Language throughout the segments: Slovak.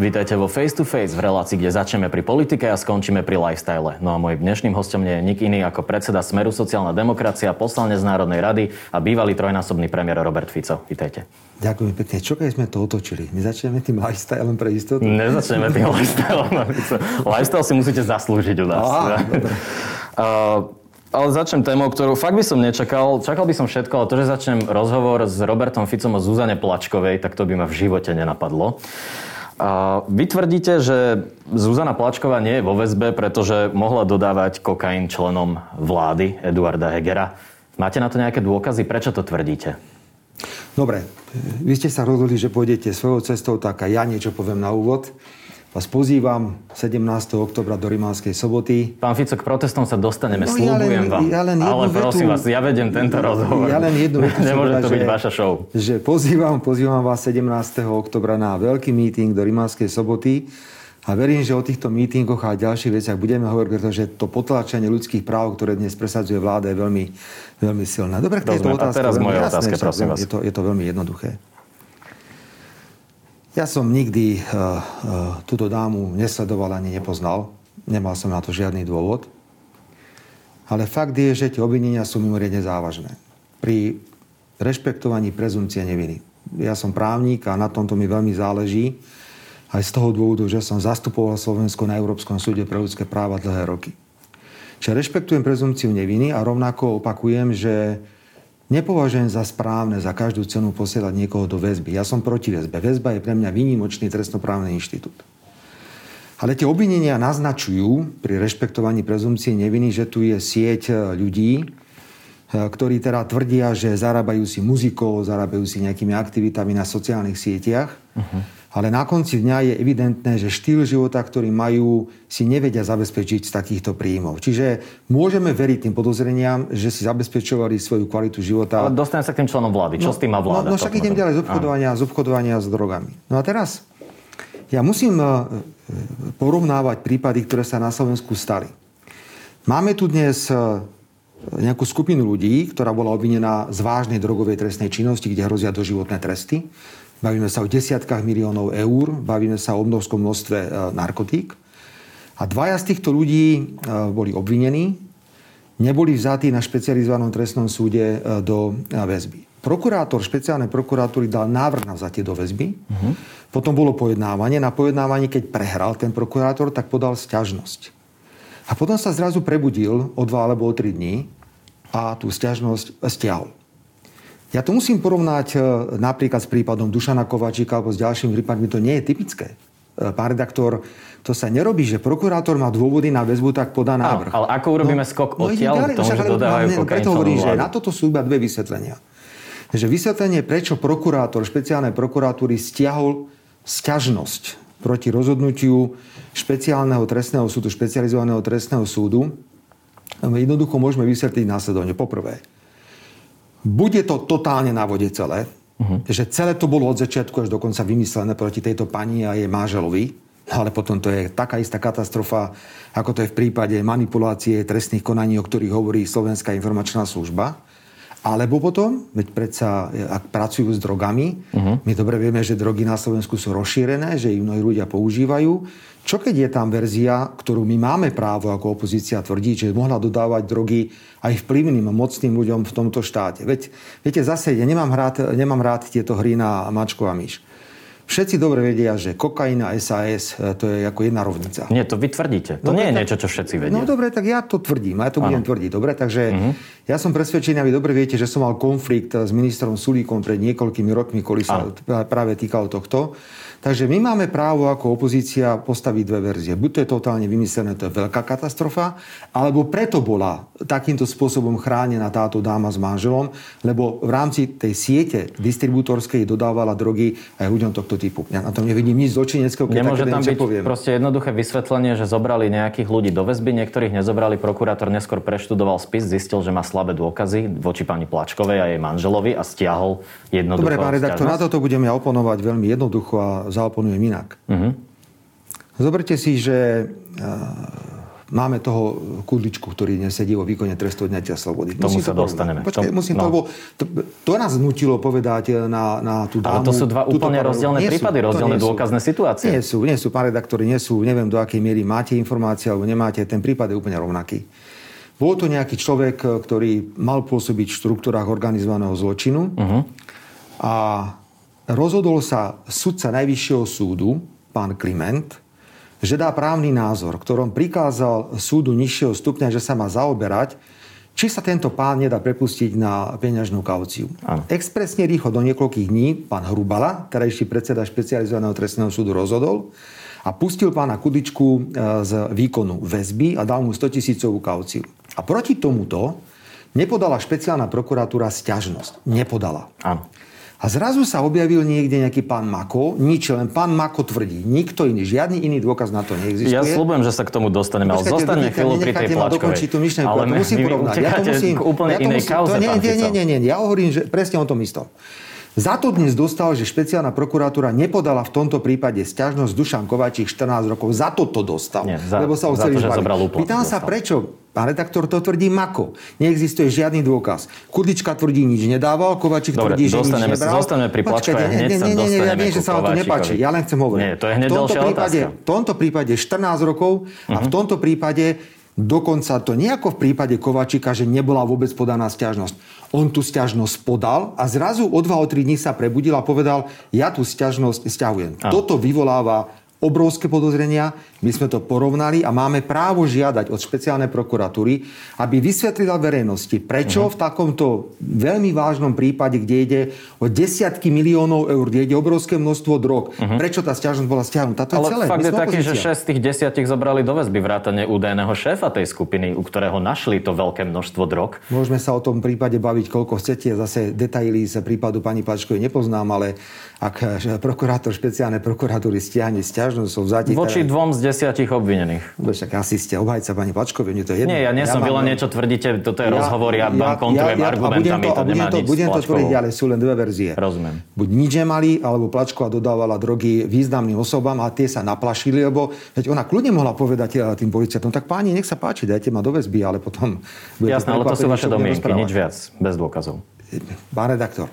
Vítajte vo Face to Face v relácii, kde začneme pri politike a skončíme pri lifestyle. No a môj dnešným hostom nie je nik iný ako predseda Smeru sociálna demokracia, poslanec Národnej rady a bývalý trojnásobný premiér Robert Fico. Vítajte. Ďakujem pekne. Čo keď sme to otočili? My začneme tým lifestylem pre istotu? Nezačneme tým lifestylem. Lifestyle si musíte zaslúžiť u nás. Á, uh, ale začnem témou, ktorú fakt by som nečakal. Čakal by som všetko, ale to, že začnem rozhovor s Robertom Ficom o Zuzane Plačkovej, tak to by ma v živote nenapadlo. A vy tvrdíte, že Zuzana Plačková nie je vo väzbe, pretože mohla dodávať kokain členom vlády Eduarda Hegera. Máte na to nejaké dôkazy? Prečo to tvrdíte? Dobre, vy ste sa rozhodli, že pôjdete svojou cestou, tak a ja niečo poviem na úvod vás pozývam 17. oktobra do Rimánskej soboty. Pán Fico, k protestom sa dostaneme, no, slúbujem ja len, vám. Ja len Ale prosím vetu, vás, ja vedem tento rozhovor. Ja len jednu vetu Nemôže to byť že, vaša show. Že pozývam, pozývam vás 17. oktobra na veľký meeting do Rimánskej soboty. A verím, že o týchto mítingoch a ďalších veciach budeme hovoriť, pretože to potlačenie ľudských práv, ktoré dnes presadzuje vláda, je veľmi, veľmi silné. Dobre, k tejto otázke. A teraz moje otázke, prosím vás. Je to, je to veľmi jednoduché. Ja som nikdy uh, uh, túto dámu nesledoval ani nepoznal. Nemal som na to žiadny dôvod. Ale fakt je, že tie obvinenia sú mimoriadne závažné. Pri rešpektovaní prezumcie neviny. Ja som právnik a na tomto mi veľmi záleží. Aj z toho dôvodu, že som zastupoval Slovensko na Európskom súde pre ľudské práva dlhé roky. Čiže rešpektujem prezumciu neviny a rovnako opakujem, že Nepovažujem za správne za každú cenu posielať niekoho do väzby. Ja som proti väzbe. Väzba je pre mňa výnimočný trestnoprávny inštitút. Ale tie obvinenia naznačujú pri rešpektovaní prezumcie neviny, že tu je sieť e, ľudí, e, ktorí teda tvrdia, že zarábajú si muzikou, zarábajú si nejakými aktivitami na sociálnych sieťach. Uh-huh ale na konci dňa je evidentné, že štýl života, ktorý majú, si nevedia zabezpečiť z takýchto príjmov. Čiže môžeme veriť tým podozreniam, že si zabezpečovali svoju kvalitu života. Ale dostanem sa k tým členom vlády. Čo no, s tým má vláda? No, no však idem ďalej z obchodovania, z obchodovania s drogami. No a teraz, ja musím e, porovnávať prípady, ktoré sa na Slovensku stali. Máme tu dnes e, nejakú skupinu ľudí, ktorá bola obvinená z vážnej drogovej trestnej činnosti, kde hrozia doživotné tresty. Bavíme sa o desiatkách miliónov eur, bavíme sa o obrovskom množstve e, narkotík. A dvaja z týchto ľudí e, boli obvinení, neboli vzatí na špecializovanom trestnom súde e, do väzby. Prokurátor špeciálnej prokuratúry dal návrh na vzatie do väzby. Uh-huh. Potom bolo pojednávanie. Na pojednávanie, keď prehral ten prokurátor, tak podal sťažnosť. A potom sa zrazu prebudil o dva alebo o tri dní a tú sťažnosť stiahol. Ja to musím porovnať e, napríklad s prípadom Dušana Kovačíka alebo s ďalšími prípadmi. To nie je typické. E, pán redaktor, to sa nerobí, že prokurátor má dôvody na väzbu, tak podá návrh. Ale ako urobíme no, skok no, odtiaľ no, tomu, že dodávajú no, Preto hovorím, že na toto sú iba dve vysvetlenia. Že vysvetlenie, prečo prokurátor špeciálnej prokuratúry stiahol sťažnosť proti rozhodnutiu špeciálneho trestného súdu, špecializovaného trestného súdu, jednoducho môžeme vysvetliť následovne. Poprvé, bude to totálne na vode celé, uh-huh. že celé to bolo od začiatku až dokonca vymyslené proti tejto pani a jej máželovi, ale potom to je taká istá katastrofa, ako to je v prípade manipulácie trestných konaní, o ktorých hovorí Slovenská informačná služba. Alebo potom, veď predsa, ak pracujú s drogami, uh-huh. my dobre vieme, že drogy na Slovensku sú rozšírené, že ich mnohí ľudia používajú. Čo keď je tam verzia, ktorú my máme právo ako opozícia tvrdiť, že mohla dodávať drogy aj vplyvným a mocným ľuďom v tomto štáte? Veď, viete, zase, ja nemám, rád, nemám rád tieto hry na mačko a myš. Všetci dobre vedia, že kokain a SAS e, to je ako jedna rovnica. Nie, to vy tvrdíte. To no, nie je tak, niečo, čo všetci vedia. No dobre, tak ja to tvrdím. A ja to ano. budem tvrdiť. Dobre, takže uh-huh. ja som presvedčený, a vy dobre viete, že som mal konflikt s ministrom Sulíkom pred niekoľkými rokmi, ktorý sa ano. práve týkal tohto. Takže my máme právo ako opozícia postaviť dve verzie. Buď to je totálne vymyslené, to je veľká katastrofa, alebo preto bola takýmto spôsobom chránená táto dáma s manželom, lebo v rámci tej siete distribútorskej dodávala drogy aj ľuďom tohto typu. Ja na tom nevidím nič zločineckého, keď Nemôže tam byť poviem. proste jednoduché vysvetlenie, že zobrali nejakých ľudí do väzby, niektorých nezobrali, prokurátor neskôr preštudoval spis, zistil, že má slabé dôkazy voči pani Plačkovej a jej manželovi a stiahol jednoducho Dobre, pán redaktor, na toto budem ja oponovať veľmi jednoducho a zaoponujem inak. Mhm. Zoberte si, že uh, máme toho kudličku, ktorý nesedí vo výkone trestu odňatia slobody. Tomu Musím sa to dostaneme. Počkaj, Tom- musím no. to, lebo to, to nás nutilo povedať na, na tú dámu. Ale to sú dva úplne paralelu. rozdielne Nie sú, prípady, to rozdielne nie sú. dôkazné situácie. Nie sú, nie sú, pán redaktor, nie sú. Neviem, do akej miery máte informácie alebo nemáte. Ten prípad je úplne rovnaký. Bol to nejaký človek, ktorý mal pôsobiť v štruktúrach organizovaného zločinu Mhm. a rozhodol sa sudca Najvyššieho súdu, pán Kliment, že dá právny názor, ktorom prikázal súdu nižšieho stupňa, že sa má zaoberať, či sa tento pán nedá prepustiť na peňažnú kauciu. Áno. Expresne rýchlo do niekoľkých dní pán Hrubala, terajší predseda špecializovaného trestného súdu, rozhodol a pustil pána Kudičku e, z výkonu väzby a dal mu 100 tisícovú kauciu. A proti tomuto nepodala špeciálna prokuratúra sťažnosť. Nepodala. Áno. A zrazu sa objavil niekde nejaký pán Mako, nič, len pán Mako tvrdí. Nikto iný, žiadny iný dôkaz na to neexistuje. Ja slúbujem, že sa k tomu dostaneme, ale zostaňme chvíľu pri tej Plačkovej. dokončiť tú myšlienku, ja to musím porovnať. Ja to musím, k úplne ja to inej musím, kauze, to nie, nie, nie, nie, nie, ja hovorím, že presne o tom istom. Za to dnes dostal, že špeciálna prokuratúra nepodala v tomto prípade sťažnosť Dušan Kováčik 14 rokov. Za to to dostal. Nie, za- lebo sa ho chceli to, Pýtam sa, dostal. prečo? Pán redaktor to tvrdí Mako. Neexistuje žiadny dôkaz. Kudlička tvrdí, nič nedával, Kovačik Dobre, tvrdí, že nič dostaneme nebral. zostaneme pri Počkajte, hneď nie, sa nie, ja dostaneme viem, že sa vám to nepáči. Ja len chcem hovoriť. Nie, to je hneď v tomto prípade, otázka. v tomto prípade 14 rokov a v tomto prípade dokonca to nie ako v prípade Kovačika, že nebola vôbec podaná stiažnosť. On tú stiažnosť podal a zrazu o 2 o 3 dní sa prebudil a povedal, ja tú stiažnosť stiahujem. Toto vyvoláva obrovské podozrenia. My sme to porovnali a máme právo žiadať od špeciálnej prokuratúry, aby vysvetlila verejnosti, prečo Mhm. v takomto veľmi vážnom prípade, kde ide o desiatky miliónov eur, kde ide obrovské množstvo drog, prečo tá stiažnosť bola stiahnutá. To je. Ale celé. fakt My je taký, že opozícia. 6 z tých desiatich zobrali do väzby vrátane údajného šéfa tej skupiny, u ktorého našli to veľké množstvo drog. Môžeme sa o tom prípade baviť, koľko chcete. Zase detaily z prípadu pani Plačkovej nepoznám, ale ak prokurátor špeciálnej prokuratúry stiahne stiažnosť o vzatí... Voči dvom z desiatich obvinených. Dobre, však asi ste obhajca pani Plačkovej, mne to je jedno. Nie, ja nie som, vy mám- len niečo tvrdíte, toto je rozhovor, ja, vám kontrujem a budem argumentami, to, budem nemá to, nič budem to tvrdiť, ale sú len dve verzie. Rozumiem. Buď nič nemali, alebo Plačková dodávala drogy významným osobám a tie sa naplašili, lebo veď ona kľudne mohla povedať eh, tým policajtom, tak páni, nech sa páči, dajte ma do väzby, ale potom... Jasné, ale to sú vaše domienky, nič viac, bez dôkazov. Pán redaktor,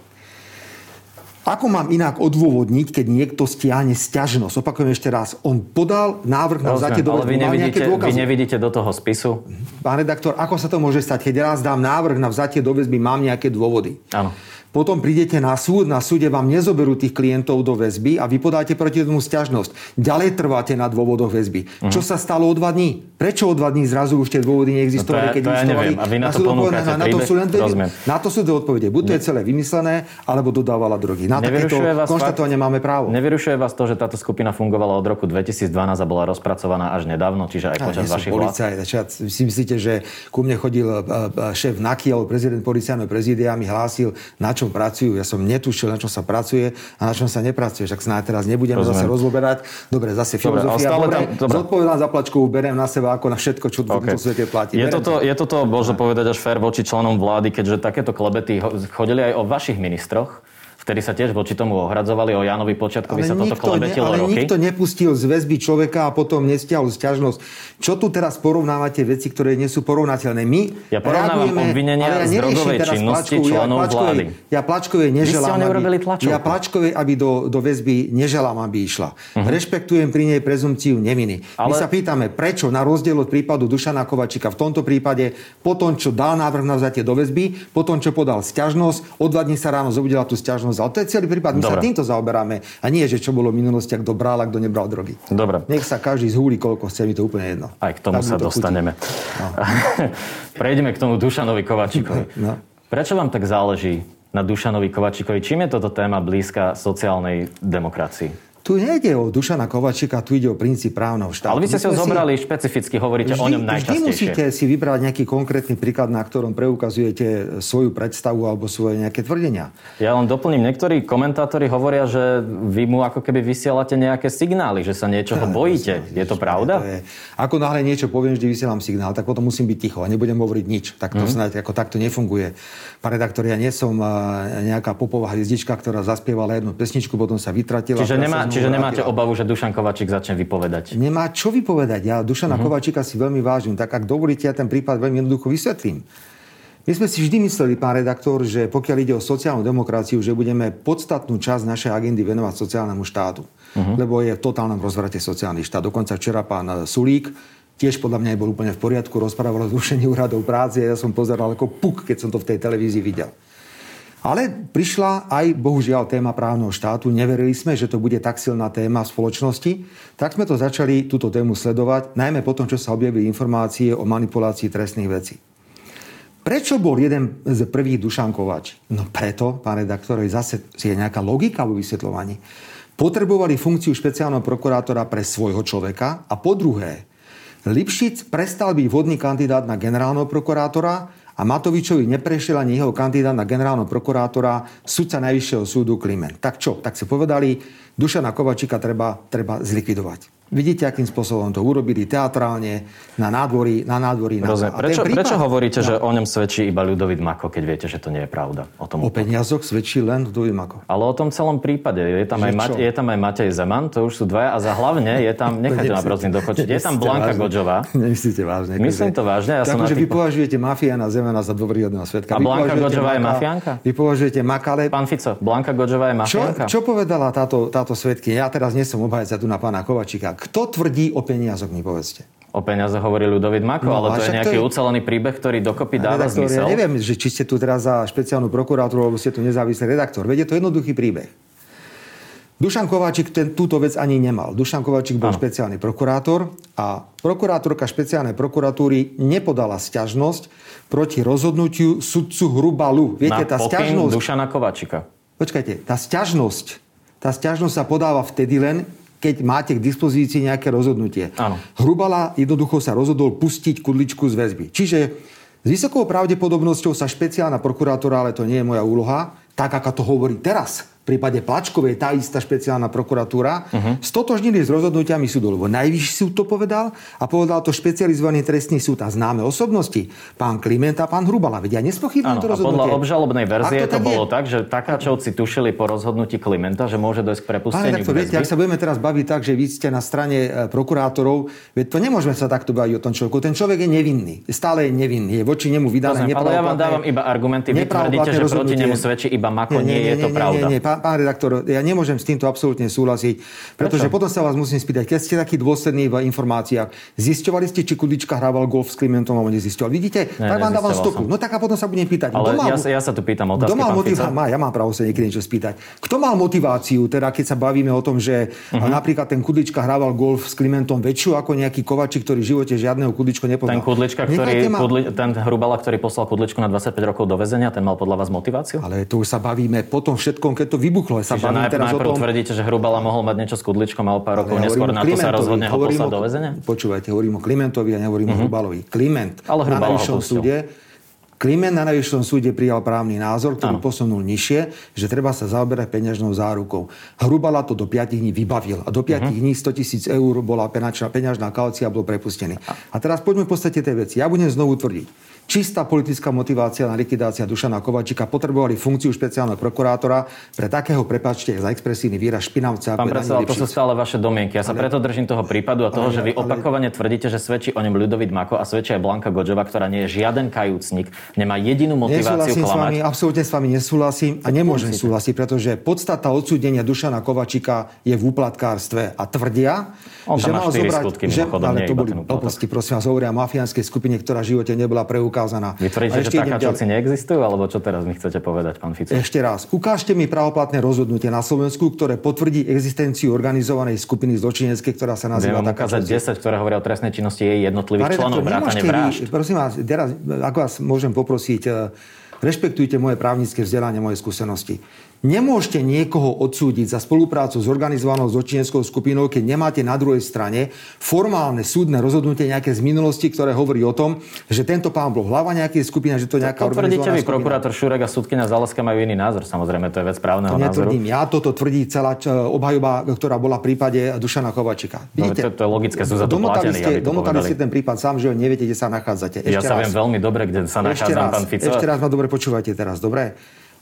ako mám inak odôvodniť, keď niekto stiahne stiažnosť? Opakujem ešte raz. On podal návrh na vzatie do vy nevidíte, vy nevidíte do toho spisu? Pán redaktor, ako sa to môže stať? Keď raz dám návrh na vzatie do väzby, mám nejaké dôvody. Áno. Potom prídete na súd, na súde vám nezoberú tých klientov do väzby a vy podáte proti tomu stiažnosť. Ďalej trváte na dôvodoch väzby. Mhm. Čo sa stalo o dva dní? Prečo o dva dní zrazu už tie dôvody neexistovali, No to keď to ja existovali? neviem. A vy na to ponúkate na, na, to príbeh? sú len dve, Rozumiem. na to sú dve odpovede. Buď to je celé vymyslené, alebo dodávala drogy. Na takéto konštatovanie máme právo. Nevyrušuje vás to, že táto skupina fungovala od roku 2012 a bola rozpracovaná až nedávno, čiže aj počas vašich vlád? Čo, si myslíte, že ku mne chodil e, e, šéf alebo prezident policajného prezídia a mi hlásil, na čom pracujú. Ja som netušil, na čom sa pracuje a na čom sa nepracuje. Však snáď teraz nebudeme Rozumiem. zase rozloberať. Dobre, zase Dobre, filozofia. stále Dobre, tam- dobre. zodpovedám za plačkovú, beriem na seba ako na všetko, čo v OK. tomto svete platí. Je Berem toto, je toto, možno povedať, až fér voči členom vlády, keďže takéto klebety ho- chodili aj o vašich ministroch, ktorí sa tiež voči tomu ohradzovali. O Janovi Počiatkovi sa toto klebetilo ale roky. nikto nepustil z väzby človeka a potom nestiahol sťažnosť. Čo tu teraz porovnávate veci, ktoré nie sú porovnateľné? My Ja porovnávam obvinenia ale ja z drogovej činnosti členov Plačkovej- vlády. Ja Plačkovej neželám, tlačovku. ja Plačkovej, aby do, do väzby neželám, aby išla. Rešpektujem pri nej prezumciu neviny. My. Ale- sa pýtame, prečo na rozdiel od prípadu Dušana Kovačika v tomto prípade, po tom, čo dal návrh na vzatie do väzby, po tom, čo podal sťažnosť, o dva dní sa ráno zobudila tú sťažnosť. Ale to je celý prípad. My sa Dobre. týmto zaoberáme. A nie, že čo bolo v minulosti, ak kto bral a kto nebral drogy. Dobre. Nech sa každý zhúli, koľko chce, mi to úplne jedno. Aj k tomu Tak sa to chutí. dostaneme. Prejdeme k tomu Dušanovi Kovačikovi. No. Prečo vám tak záleží na Dušanovi Kovačikovi? Čím je toto téma blízka sociálnej demokracii? Tu nejde o Dušana Kovačika, tu ide o princíp právneho štátu. Ale vy ste si ho zobrali si... špecificky, hovoríte vždy, o ňom najčastejšie. Vždy musíte si vybrať nejaký konkrétny príklad, na ktorom preukazujete svoju predstavu alebo svoje nejaké tvrdenia. Ja len doplním, niektorí komentátori hovoria, že vy mu ako keby vysielate nejaké signály, že sa niečoho bojíte. Je to pravda? To je. Ako náhle niečo poviem, vždy vysielam signál, tak potom musím byť ticho a nebudem hovoriť nič. Tak to mm. snáď ako takto nefunguje. Pán redaktor, ja nie som nejaká popová hviezdička, ktorá zaspievala jednu pesničku, potom sa vytratila. Čiže, nemá, čiže nemáte obavu, že Dušan Kovačík začne vypovedať? Nemá čo vypovedať. Ja Dušana uh-huh. Kovačíka si veľmi vážim. Tak ak dovolíte, ja ten prípad veľmi jednoducho vysvetlím. My sme si vždy mysleli, pán redaktor, že pokiaľ ide o sociálnu demokraciu, že budeme podstatnú časť našej agendy venovať sociálnemu štátu. Uh-huh. Lebo je v totálnom rozvrate sociálny štát. Dokonca včera pán Sulík tiež podľa mňa bol úplne v poriadku, rozprával o zrušení úradov práce. Ja som pozeral ako puk, keď som to v tej televízii videl. Ale prišla aj, bohužiaľ, téma právneho štátu. Neverili sme, že to bude tak silná téma v spoločnosti. Tak sme to začali túto tému sledovať, najmä po tom, čo sa objavili informácie o manipulácii trestných vecí. Prečo bol jeden z prvých Dušan Kovač? No preto, pán redaktor, zase je nejaká logika vo vysvetľovaní. Potrebovali funkciu špeciálneho prokurátora pre svojho človeka a po druhé, Lipšic prestal byť vhodný kandidát na generálneho prokurátora a Matovičovi neprešiel ani jeho kandidát na generálneho prokurátora sudca Najvyššieho súdu Kliment. Tak čo? Tak si povedali, Dušana Kovačika treba, treba zlikvidovať. Vidíte, akým spôsobom to urobili teatrálne, na nádvorí. Na nádvorí na... Prečo, prípad, prečo hovoríte, no. že o ňom svedčí iba Ľudovit Mako, keď viete, že to nie je pravda? O, tom o peniazoch svedčí len Ľudovit Mako. Ale o tom celom prípade. Je tam, aj, Mate, je tam aj Matej Zeman, to už sú dvaja. A za hlavne je tam, nechajte ma prosím dokočiť, je tam Blanka vážne. Godžová. Nemyslíte vážne. Myslím to vážne. Ja tak, že vy považujete mafiána Zemana za dôveryhodného svetka. A Blanka Godžová je mafiánka? Vy považujete Makale... Pán Fico, Blanka Godžová je mafiánka? Čo, čo povedala táto, táto svetky? Ja teraz nie som obhajca tu na pána Kovačika. Kto tvrdí o peniazoch mi povedzte. O peniazoch hovorí Ľudovit Mako, no, ale to je nejaký to je... ucelený príbeh, ktorý dokopy dáva redaktor, zmysel. Ja neviem, že či ste tu teraz za špeciálnu prokuratúru, alebo ste tu nezávislý redaktor. Veď je to jednoduchý príbeh. Dušan Kováčik ten, túto vec ani nemal. Dušan Kováčik bol ano. špeciálny prokurátor a prokurátorka špeciálnej prokuratúry nepodala sťažnosť proti rozhodnutiu sudcu Hrubalu. Viete, Na tá sťažnosť... Dušana Kováčika. Počkajte, tá sťažnosť, tá sťažnosť sa podáva vtedy len, keď máte k dispozícii nejaké rozhodnutie. Áno. Hrubala jednoducho sa rozhodol pustiť kudličku z väzby. Čiže s vysokou pravdepodobnosťou sa špeciálna prokurátora, ale to nie je moja úloha, tak ako to hovorí teraz, prípade Plačkovej tá istá špeciálna prokuratúra uh-huh. stotožnili s rozhodnutiami súdu, lebo najvyšší súd to povedal a povedal to špecializovaný trestný súd a známe osobnosti, pán Kliment a pán Hrubala. Vedia, nespochybňujú to rozhodnutie. podľa obžalobnej verzie to, to bolo je? tak, že Takáčovci tušili po rozhodnutí Klimenta, že môže dojsť k prepusteniu. Pán to viete, ak sa budeme teraz baviť tak, že vy ste na strane e, prokurátorov, veď to nemôžeme sa takto baviť o tom človeku. Ten človek je nevinný, stále je nevinný, je voči nemu vydané Ale ja vám dávam iba argumenty, vy tvrdíte, že proti nemu svedčí iba Mako, nie, nie, nie, nie je to pravda. Nie, nie, nie, pán, redaktor, ja nemôžem s týmto absolútne súhlasiť, pretože Prečo? potom sa vás musím spýtať, keď ste takí dôslední v informáciách, zisťovali ste, či Kudlička hrával golf s Klimentom alebo nezisťoval. Vidíte, ne, tak vám dávam stopu. Som. No tak a potom sa budem pýtať. Ale mal, ja, ja, sa tu pýtam otázky, mal motivá- má, ja mám právo sa niekedy niečo spýtať. Kto mal motiváciu, teda keď sa bavíme o tom, že uh-huh. napríklad ten Kudlička hrával golf s Klimentom väčšiu ako nejaký Kovačik, ktorý v živote žiadneho Kudličko nepoznal. Ten Kudlička, ktorý, ma... Kudli, ten Hrubala, ktorý poslal Kudličku na 25 rokov do väzenia, ten mal podľa vás motiváciu? Ale tu už sa bavíme potom všetkom, keď to vybuchlo. Sa Čiže najprv, teraz najprv o tom... tvrdíte, že Hrubala mohol mať niečo s Kudličkom a o pár rokov neskôr na to sa rozhodne ho poslať do väzenia? Počúvajte, hovorím o Klimentovi a nehovorím uh-huh. o mhm. Hrubalovi. Kliment Ale na najvyššom súde Kliment na najvyššom súde prijal právny názor, ktorý ano. posunul nižšie, že treba sa zaoberať peňažnou zárukou. Hrubala to do 5 dní vybavil a do 5 uh-huh. Mhm. dní 100 tisíc eur bola peňažná, peňažná kaucia a bol prepustený. A teraz poďme v podstate tej veci. Ja budem znovu tvrdiť čistá politická motivácia na likvidácia Dušana Kovačika potrebovali funkciu špeciálneho prokurátora pre takého, prepačte, za expresívny výraz špinavca. Pán predseda, to sú stále vaše domienky. Ja sa ale, preto držím toho prípadu a toho, ale, že vy opakovane ale, tvrdíte, že svedčí o ňom Ľudovit Mako a svedčí aj Blanka Godžova, ktorá nie je žiaden kajúcnik, nemá jedinú motiváciu nesúhlasím klamať. S vami, absolútne s vami nesúhlasím a nemôžem súhlasiť, pretože podstata odsúdenia Dušana Kovačika je v úplatkárstve a tvrdia, On že mal zobrať, skutky, že, ale to boli prosím vás, hovoria o mafiánskej skupine, ktorá v živote nebola preukázaná. Vy tvrdíte, že takáčovci neexistujú, alebo čo teraz mi chcete povedať, pán Fico? Ešte raz. Ukážte mi pravoplatné rozhodnutie na Slovensku, ktoré potvrdí existenciu organizovanej skupiny zločineckej, ktorá sa nazýva Viem ukázať 10, ktoré hovoria o trestnej činnosti jej jednotlivých členov, vrátane vražd. Prosím vás, teraz, ako vás môžem poprosiť, eh, rešpektujte moje právnické vzdelanie, moje skúsenosti. Nemôžete niekoho odsúdiť za spoluprácu s organizovanou zločineckou skupinou, keď nemáte na druhej strane formálne súdne rozhodnutie nejaké z minulosti, ktoré hovorí o tom, že tento pán bol hlava nejakej skupiny, že to nejaká to organizovaná skupina. prokurátor Šurek a súdkynia Zaleska majú iný názor, samozrejme, to je vec právneho to názoru. ja, toto tvrdí celá obhajoba, ktorá bola v prípade Dušana Kovačika. Vidíte, no, to, to je logické, sú za to platení, ste, domotali ste ten prípad sám, že neviete, kde sa nachádzate. Ešte ja sa raz. viem veľmi dobre, kde sa nachádzam, pán Fico. Ešte raz ma dobre počúvate teraz, dobre?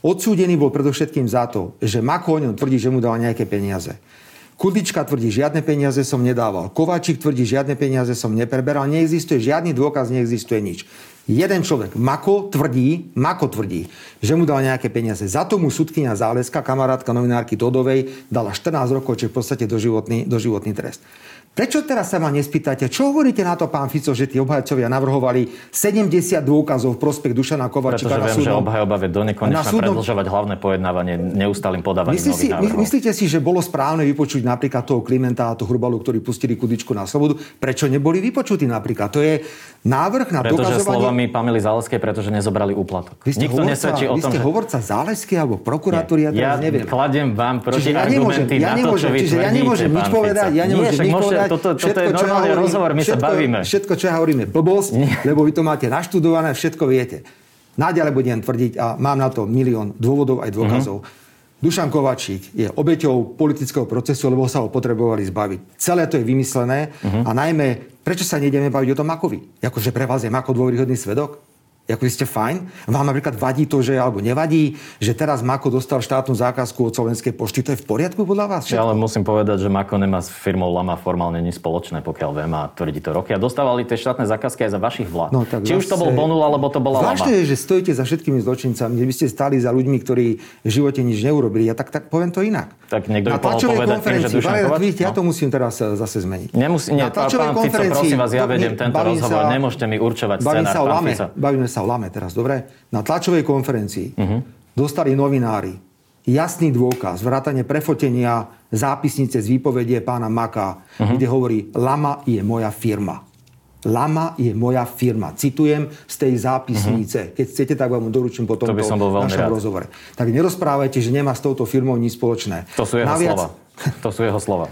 Odsúdený bol predovšetkým za to, že Mako o ňom tvrdí, že mu dal nejaké peniaze. Kudička tvrdí, žiadne peniaze som nedával. Kováčik tvrdí, žiadne peniaze som nepreberal. Neexistuje žiadny dôkaz, neexistuje nič. Jeden človek, Mako, tvrdí, Mako tvrdí, že mu dal nejaké peniaze. Za tomu sudkynia Záleska, kamarátka novinárky Todovej, dala 14 rokov, čiže v podstate doživotný, doživotný trest. Prečo teraz sa ma nespýtate, čo hovoríte na to, pán Fico, že tí obhajcovia navrhovali 70 dôkazov v prospech Dušana Kovačika Pretože viem, súdom, že obhajoba vie do nekonečna súdom... predlžovať hlavné pojednávanie neustálým podávaním Myslí si, my, Myslíte si, že bolo správne vypočuť napríklad toho Klimenta a toho Hrubalu, ktorí pustili kudičku na slobodu? Prečo neboli vypočutí napríklad? To je návrh na pretože dokazovanie... slovami Pamely Záleskej, pretože nezobrali úplatok. Vy ste Nikto hovorca, nesvedčí o tom, vy ste že... hovorca Záleskej alebo prokuratúry, ja teraz ja neviem. kladiem vám proti ja argumenty ja nemôžem, na to, čo vy ja nemôžem nič povedať, ja nemôžem nič povedať. Toto, toto je normálny hovorím, rozhovor, my všetko, sa bavíme. Všetko, čo ja hovorím, je blbosť, lebo vy to máte naštudované, všetko viete. Naďalej budem tvrdiť a mám na to milión dôvodov aj dôkazov. Mm-hmm. Dušan Kovačík je obeťou politického procesu, lebo sa ho potrebovali zbaviť. Celé to je vymyslené uh-huh. a najmä, prečo sa nejdeme baviť o tom Makovi? Akože pre vás je Mako dôveryhodný svedok? Ako vy ste fajn? Vám napríklad vadí to, že alebo nevadí, že teraz Mako dostal štátnu zákazku od Slovenskej pošty. To je v poriadku podľa vás? Všetko? Ja ale musím povedať, že Mako nemá s firmou Lama formálne nič spoločné, pokiaľ viem a tvrdí to roky. A dostávali tie štátne zákazky aj za vašich vlád. No, tak Či zase... už to bol Bonul, alebo to bola Lama. je, že stojíte za všetkými zločincami, že by ste stáli za ľuďmi, ktorí v živote nič neurobili. Ja tak, tak poviem to inak. Tak niekto by mohol povedať tým, že Dušan Kovač... Vidíte, no. ja to musím teraz e, zase zmeniť. Nemusí, nie, pán Fico, prosím vás, ja vedem tento rozhovor. Nemôžete mi určovať scenár, pán Fico. Bavíme sa o Lame teraz, dobre? na tlačovej konferencii uh-huh. dostali novinári jasný dôkaz, vrátane prefotenia zápisnice z výpovedie pána Maka, uh-huh. kde hovorí, Lama je moja firma. Lama je moja firma. Citujem z tej zápisnice. Uh-huh. Keď chcete, tak vám doručím potom to by som bol našom rád. rozhovore. Tak nerozprávajte, že nemá s touto firmou nič spoločné. To sú jeho Naviac... slova. To sú jeho slova.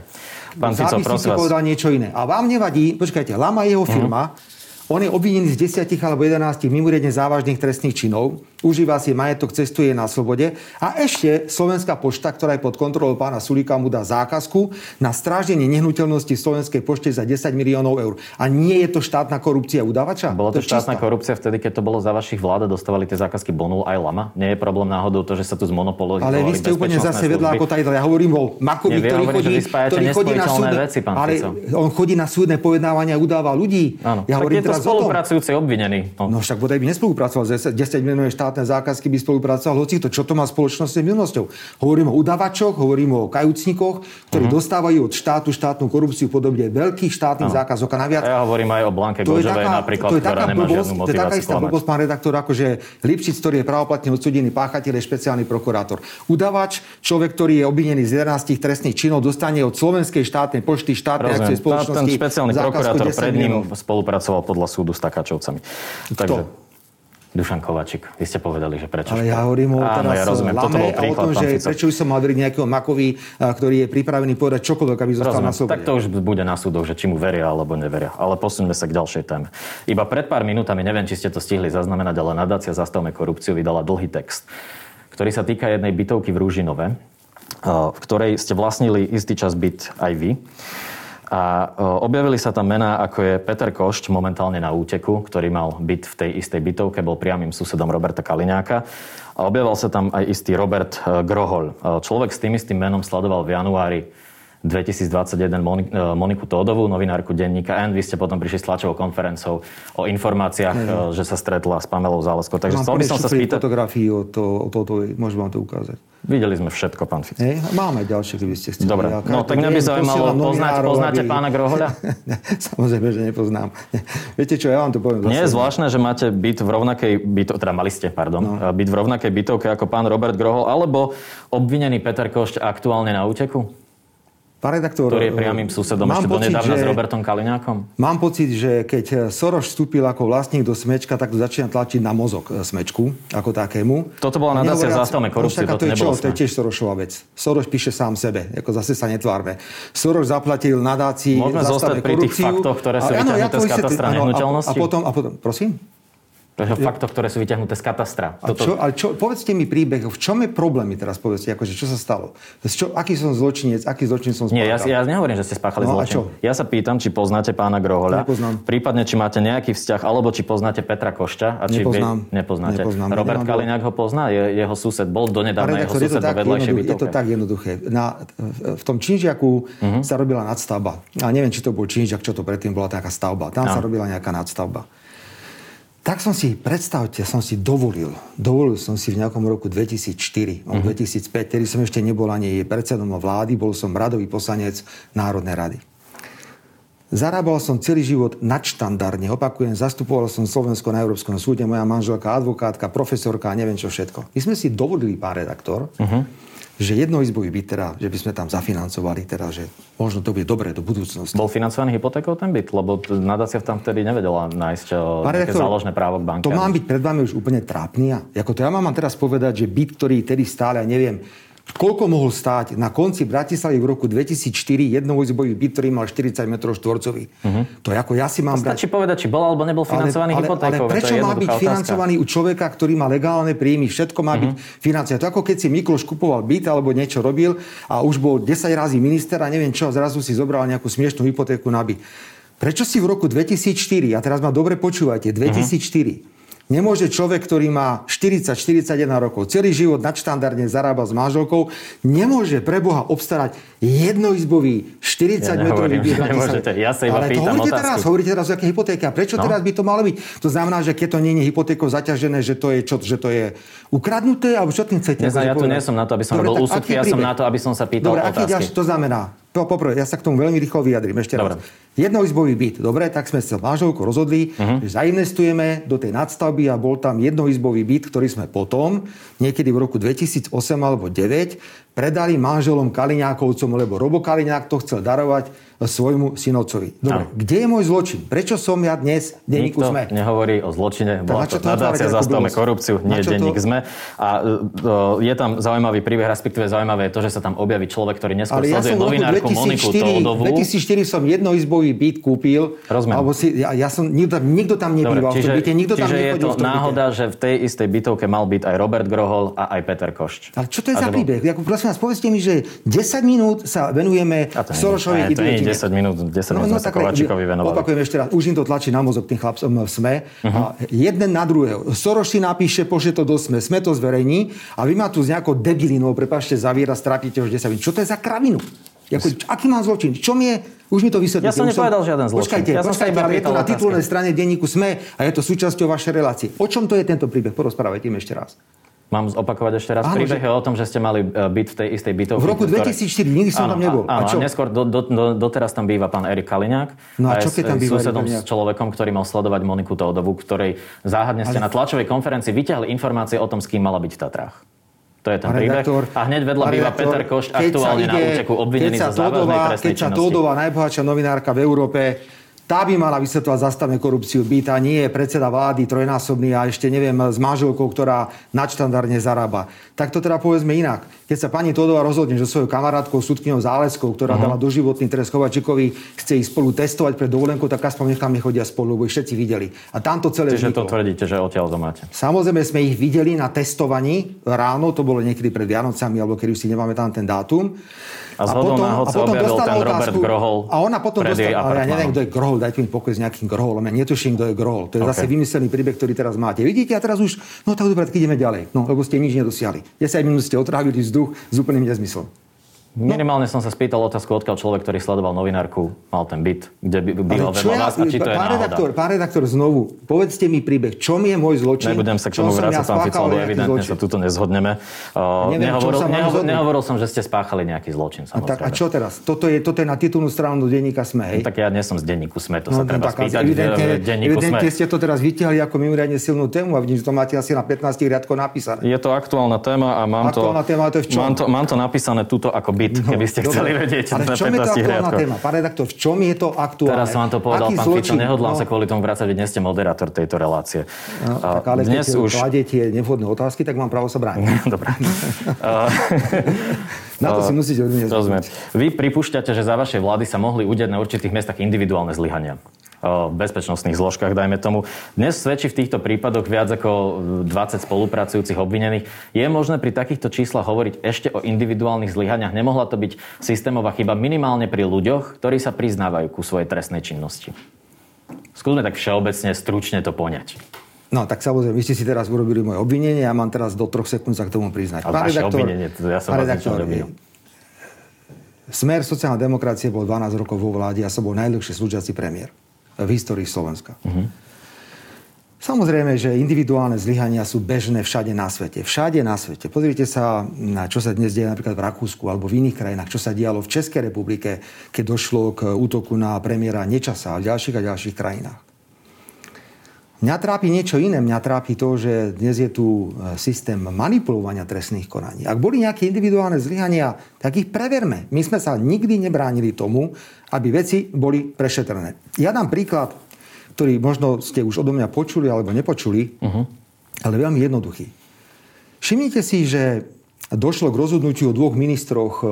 Pán Fico, prosím vás. povedal niečo iné. A vám nevadí, počkajte, Lama je jeho firma, uh-huh on je obvinený z 10 alebo 11 mimoriadne závažných trestných činov, užíva si majetok, cestuje na slobode a ešte Slovenská pošta, ktorá je pod kontrolou pána Sulika, mu dá zákazku na stráženie nehnuteľnosti Slovenskej pošte za 10 miliónov eur. A nie je to štátna korupcia udávača? Bola to, to štátna čistá. korupcia vtedy, keď to bolo za vašich vlád a dostávali tie zákazky Bonul aj Lama? Nie je problém náhodou to, že sa tu zmonopolizovali Ale vy ste úplne zase vedľa ako tajdel. Ja hovorím o Makovi, Nie, ktorý, hovorím, chodí, ktorý chodí na súdne, veci, pán ale on chodí na súdne pojednávania a udáva ľudí. Áno, ja hovorím je to spolupracujúci obvinený. No. no však bodaj by nespolupracoval. 10 miliónov štátne zákazky by spolupracoval hoci to. Čo to má spoločnosť s minulosťou? Hovorím o udavačoch, hovorím o kajúcnikoch, ktorí uh-huh. dostávajú od štátu štátnu korupciu podobne veľkých štátnych ano. zákazok a naviac. Ja hovorím aj o Blanke Gožovej napríklad, to je ktorá nemá blbosť, žiadnu motiváciu To je taká istá blbosť, pán redaktor, ako že Lipšic, ktorý je pravoplatne odsudený páchateľ, je špeciálny prokurátor. Udavač, človek, ktorý je obvinený z 11 trestných činov, dostane od slovenskej štátnej pošty štátnej akcie spoločnosti. Ten špeciálny prokurátor pred ním spolupracoval podľa súdu s Takáčovcami. Takže... Dušan Kovačik, vy ste povedali, že prečo. Ale ja hovorím o Áno, teraz ja rozumiem. Lame Toto bol príklad, o tom, že prečo by som mal veriť nejakého Makovi, ktorý je pripravený povedať čokoľvek, aby zostal rozumiem. na slobode. Tak to už bude na súdoch, že či mu veria alebo neveria. Ale posuňme sa k ďalšej téme. Iba pred pár minútami, neviem, či ste to stihli zaznamenať, ale nadácia Zastavme korupciu vydala dlhý text, ktorý sa týka jednej bytovky v Rúžinove, v ktorej ste vlastnili istý čas byt aj vy. A objavili sa tam mená, ako je Peter Košť, momentálne na úteku, ktorý mal byť v tej istej bytovke, bol priamým susedom Roberta Kaliňáka. A objavil sa tam aj istý Robert e, Grohol. E, človek s tým istým menom sledoval v januári 2021 Moniku Tódovú, novinárku denníka N. Vy ste potom prišli s tlačovou konferenciou o informáciách, mm. že sa stretla s Pamelou Záleskou. Takže chcel by som sa spýtať... fotografiu o to, o to, môžem vám to ukázať. Videli sme všetko, pán Fico. Máme ďalšie, keby ste chceli. Dobre, no tak mňa by zaujímalo, poznať, poznáte aby... pána Grohoľa? Samozrejme, že nepoznám. Viete čo, ja vám to poviem. Nie je zvláštne, že máte byt v rovnakej bytovke, teda mali ste, pardon, no. byt v rovnakej bytovke ako pán Robert Grohol, alebo obvinený Peter Košť aktuálne na úteku? Pán redaktor, ktorý je priamým susedom ešte pocit, donedávna že, s Robertom Kaliňákom? Mám pocit, že keď Soros vstúpil ako vlastník do Smečka, tak to začína tlačiť na mozog e, Smečku ako takému. Toto bola nadácia zastavme korupciu, to, to, je čo, to je tiež Sorošová vec. Soros píše sám sebe, ako zase sa netvárme. Soros zaplatil nadácii Môžeme zostať pri tých faktoch, ktoré sú vyťahnuté z katastra nehnuteľnosti? A potom, a potom, prosím? Takže faktoch, ktoré sú vyťahnuté z katastra. A čo, ale čo, povedzte mi príbeh, v čom je problém mi teraz povedzte, akože čo sa stalo? Čo, aký som zločinec, aký zločin som spáchal? Nie, ja, ja nehovorím, že ste spáchali no, zločin. Ja sa pýtam, či poznáte pána Grohoľa. Nepoznám. Prípadne, či máte nejaký vzťah, alebo či poznáte Petra Košťa. A či Nepoznám. Vy, nepoznáte. Nepoznám. Robert Nemám Kaliňák ho pozná? Je, jeho sused. Bol donedávna jeho sused vo vedľajšej Je to tak jednoduché. Na, v tom Činžiaku uh-huh. sa robila nadstavba. A neviem, či to bol Činžiak, čo to predtým bola taká stavba. Tam no. sa robila nejaká nadstavba. Tak som si, predstavte, som si dovolil, dovolil som si v nejakom roku 2004, mm-hmm. 2005, kedy som ešte nebol ani predsedom vlády, bol som radový poslanec Národnej rady. Zarábal som celý život nadštandardne. Opakujem, zastupoval som Slovensko na Európskom súde, moja manželka, advokátka, profesorka neviem čo všetko. My sme si dovolili, pán redaktor, uh-huh že jednoizbový byt, teda, že by sme tam zafinancovali, teda, že možno to bude dobré do budúcnosti. Bol financovaný hypotékou ten byt? Lebo nadácia tam vtedy nevedela nájsť nejaké záložné právo k banke. To mám byť pred vami už úplne trápny. Ako to ja mám teraz povedať, že byt, ktorý tedy stále, neviem, Koľko mohol stáť na konci Bratislavy v roku 2004 jednoizbový byt, ktorý mal 40 m štvorcový? Uh-huh. To je ako ja si mám... To stačí brať... povedať, či bol alebo nebol financovaný ale, hypotékou. Ale, ale prečo má byť otázka. financovaný u človeka, ktorý má legálne príjmy? Všetko má uh-huh. byť financované. To ako keď si Mikloš kupoval byt alebo niečo robil a už bol 10 razy minister a neviem čo, a zrazu si zobral nejakú smiešnú hypotéku na byt. Prečo si v roku 2004, a teraz ma dobre počúvajte, 2004, uh-huh Nemôže človek, ktorý má 40-41 rokov, celý život nadštandardne zarába s manželkou, nemôže pre Boha obstarať jednoizbový 40 ja metrový byt. Ja sa iba Ale to hovoríte teraz, hovoríte teraz o aké hypotéke. A prečo no? teraz by to malo byť? To znamená, že keď to nie je hypotékou zaťažené, že to je, čo, že to je ukradnuté, alebo čo tým chcete? Neznam, ja tu nie som na to, aby som Dobre, robil úsudky, ja som na to, aby som sa pýtal Dobre, otázky. Aký to znamená? Poprvé, ja sa k tomu veľmi rýchlo vyjadrím. Ešte raz. Dobre. Jednoizbový byt. Dobre, tak sme sa s manželkou rozhodli, uh-huh. že zainvestujeme do tej nadstavby a bol tam jednoizbový byt, ktorý sme potom, niekedy v roku 2008 alebo 2009, predali manželom Kaliňákovcom, lebo Robo Kaliňák to chcel darovať svojmu synovcovi. Dobre, no. kde je môj zločin? Prečo som ja dnes v denníku Nikto sme? nehovorí o zločine. Bola to nadácia Zastavme korupciu, nie denník to... sme. A uh, je tam zaujímavý príbeh, respektíve zaujímavé je to, že sa tam objaví človek, ktorý neskôr Ale sleduje ja novinárku 2004, Moniku Tódovú. 2004 som jednoizbový byt kúpil. Rozumiem. Alebo si, ja, ja som, nikto, nikto tam nebýval Dobre, čiže, v byte, nikto čiže tam je to náhoda, že v tej istej bytovke mal byť aj Robert Grohol a aj Peter Košč. Ale čo to je za príbeh? Ako, prosím vás, povedzte mi, že 10 minút sa venujeme Sorošovej ideológii. 10 minút, 10 no, no, tak, Kovačikovi venovali. Opakujem ešte raz, už im to tlačí na mozog tým chlapcom v SME. Uh-huh. A jeden na druhého. Soroš si napíše, pošle to do SME, SME to zverejní a vy ma tu s nejakou debilinou, prepašte, zaviera, strápite už 10 minút. Čo to je za kravinu? Jako, aký mám zločin? Čo mi je? Už mi to vysvetlíte. Ja som nepovedal som... žiaden zločin. Počkajte, ja počkajte, ale je to na titulnej strane denníku SME a je to súčasťou vašej relácie. O čom to je tento príbeh? Porozprávajte mi ešte raz. Mám zopakovať ešte raz príbeh že... o tom, že ste mali e, byt v tej istej bytovke. V roku 2004, ktoré... nikdy som áno, tam nebol. Áno, a, čo? neskôr do, do, do, doteraz tam býva pán Erik Kaliňák. No a čo keď tam býva susedom s človekom, ktorý mal sledovať Moniku Tódovu, ktorej záhadne ste Ale... na tlačovej konferencii vyťahli informácie o tom, s kým mala byť v Tatrách. To je ten príbeh. A hneď vedľa býva Peter Košť, aktuálne ide, na úteku obvinený za závažnej trestnej Keď sa Tódová, najbohatšia novinárka v Európe, tá by mala vysvetľovať zastavne korupciu byta, nie je predseda vlády trojnásobný a ešte neviem s manželkou, ktorá nadštandardne zarába. Tak to teda povedzme inak. Keď sa pani Todová rozhodne, že svojou kamarátkou súdkyňou Záleskou, ktorá uh-huh. dala doživotný trest Kovačikovi, chce ísť spolu testovať pred dovolenkou, tak aspoň nech tam nechodia spolu, lebo ich všetci videli. A tamto celé Čiže vzniklo. to tvrdíte, že odtiaľ to máte. Samozrejme sme ich videli na testovaní ráno, to bolo niekedy pred Vianocami, alebo keď už si nemáme tam ten dátum. A, a potom, náhod sa objavil ten otázku, Robert Grohol A ona potom dostala, ale ja neviem, kto je Grohol, dajte mi pokoj s nejakým Groholom. Ja netuším, kto je Grohol. To je okay. zase vymyslený príbeh, ktorý teraz máte. Vidíte, a teraz už, no tak dobre, tak ideme ďalej. No, lebo ste nič nedosiahli. 10 minút ste otrávili vzduch s úplným nezmyslom. No. Minimálne som sa spýtal otázku, odkiaľ človek, ktorý sledoval novinárku, mal ten byt, kde by býval vedľa vás a či to je pán redaktor, pán redaktor, znovu, povedzte mi príbeh, čo mi je môj zločin? Nebudem sa k tomu vrácať, pán Fico, lebo evidentne zločin. sa tuto nezhodneme. Uh, Neviem, nehovoril, som nehovoril, nehovoril som, že ste spáchali nejaký zločin, A, tak, a čo teraz? Toto je, toto je na titulnú stranu do denníka SME, hej? No, tak ja nie som z denníku SME, to no, sa treba tak, spýtať evidentne, evidentne ste to teraz vytiahli ako mimoriadne silnú tému a vidím, že to máte asi na 15 riadkoch napísané. Je to aktuálna téma a mám to, mám to napísané tuto ako byt no, keby ste dobre. chceli vedieť. Ale v čom je to aktuálna téma? Pán redaktor, v čom je to aktuálne? Teraz som vám to povedal, Aký pán? Fico, nehodlám no. sa kvôli tomu vrácať, vy dnes ste moderátor tejto relácie. No, tak ale dnes keď už... kladete nevhodné otázky, tak mám právo sa brániť. Dobre. Na to si musíte odmieniť. Rozumiem. Vy pripúšťate, že za vašej vlády sa mohli udiať na určitých miestach individuálne zlyhania bezpečnostných zložkách, dajme tomu. Dnes svedčí v týchto prípadoch viac ako 20 spolupracujúcich obvinených. Je možné pri takýchto číslach hovoriť ešte o individuálnych zlyhaniach? Nemohla to byť systémová chyba minimálne pri ľuďoch, ktorí sa priznávajú ku svojej trestnej činnosti? Skúsme tak všeobecne, stručne to poňať. No, tak samozrejme, vy ste si teraz urobili moje obvinenie, ja mám teraz do troch sekúnd sa k tomu priznať. Ale vaše redaktor, obvinenie, to ja som vás redaktor, Smer sociálna demokracie bol 12 rokov vo vláde a som bol najdlhšie slúžiaci premiér v histórii Slovenska. Uh-huh. Samozrejme, že individuálne zlyhania sú bežné všade na svete. Všade na svete. Pozrite sa, čo sa dnes deje napríklad v Rakúsku alebo v iných krajinách, čo sa dialo v Českej republike, keď došlo k útoku na premiéra Nečasa a v ďalších a ďalších krajinách. Mňa trápi niečo iné. Mňa trápi to, že dnes je tu e, systém manipulovania trestných konaní. Ak boli nejaké individuálne zlyhania, tak ich preverme. My sme sa nikdy nebránili tomu, aby veci boli prešetrené. Ja dám príklad, ktorý možno ste už odo mňa počuli alebo nepočuli, uh-huh. ale veľmi jednoduchý. Všimnite si, že došlo k rozhodnutiu o dvoch ministroch e, e,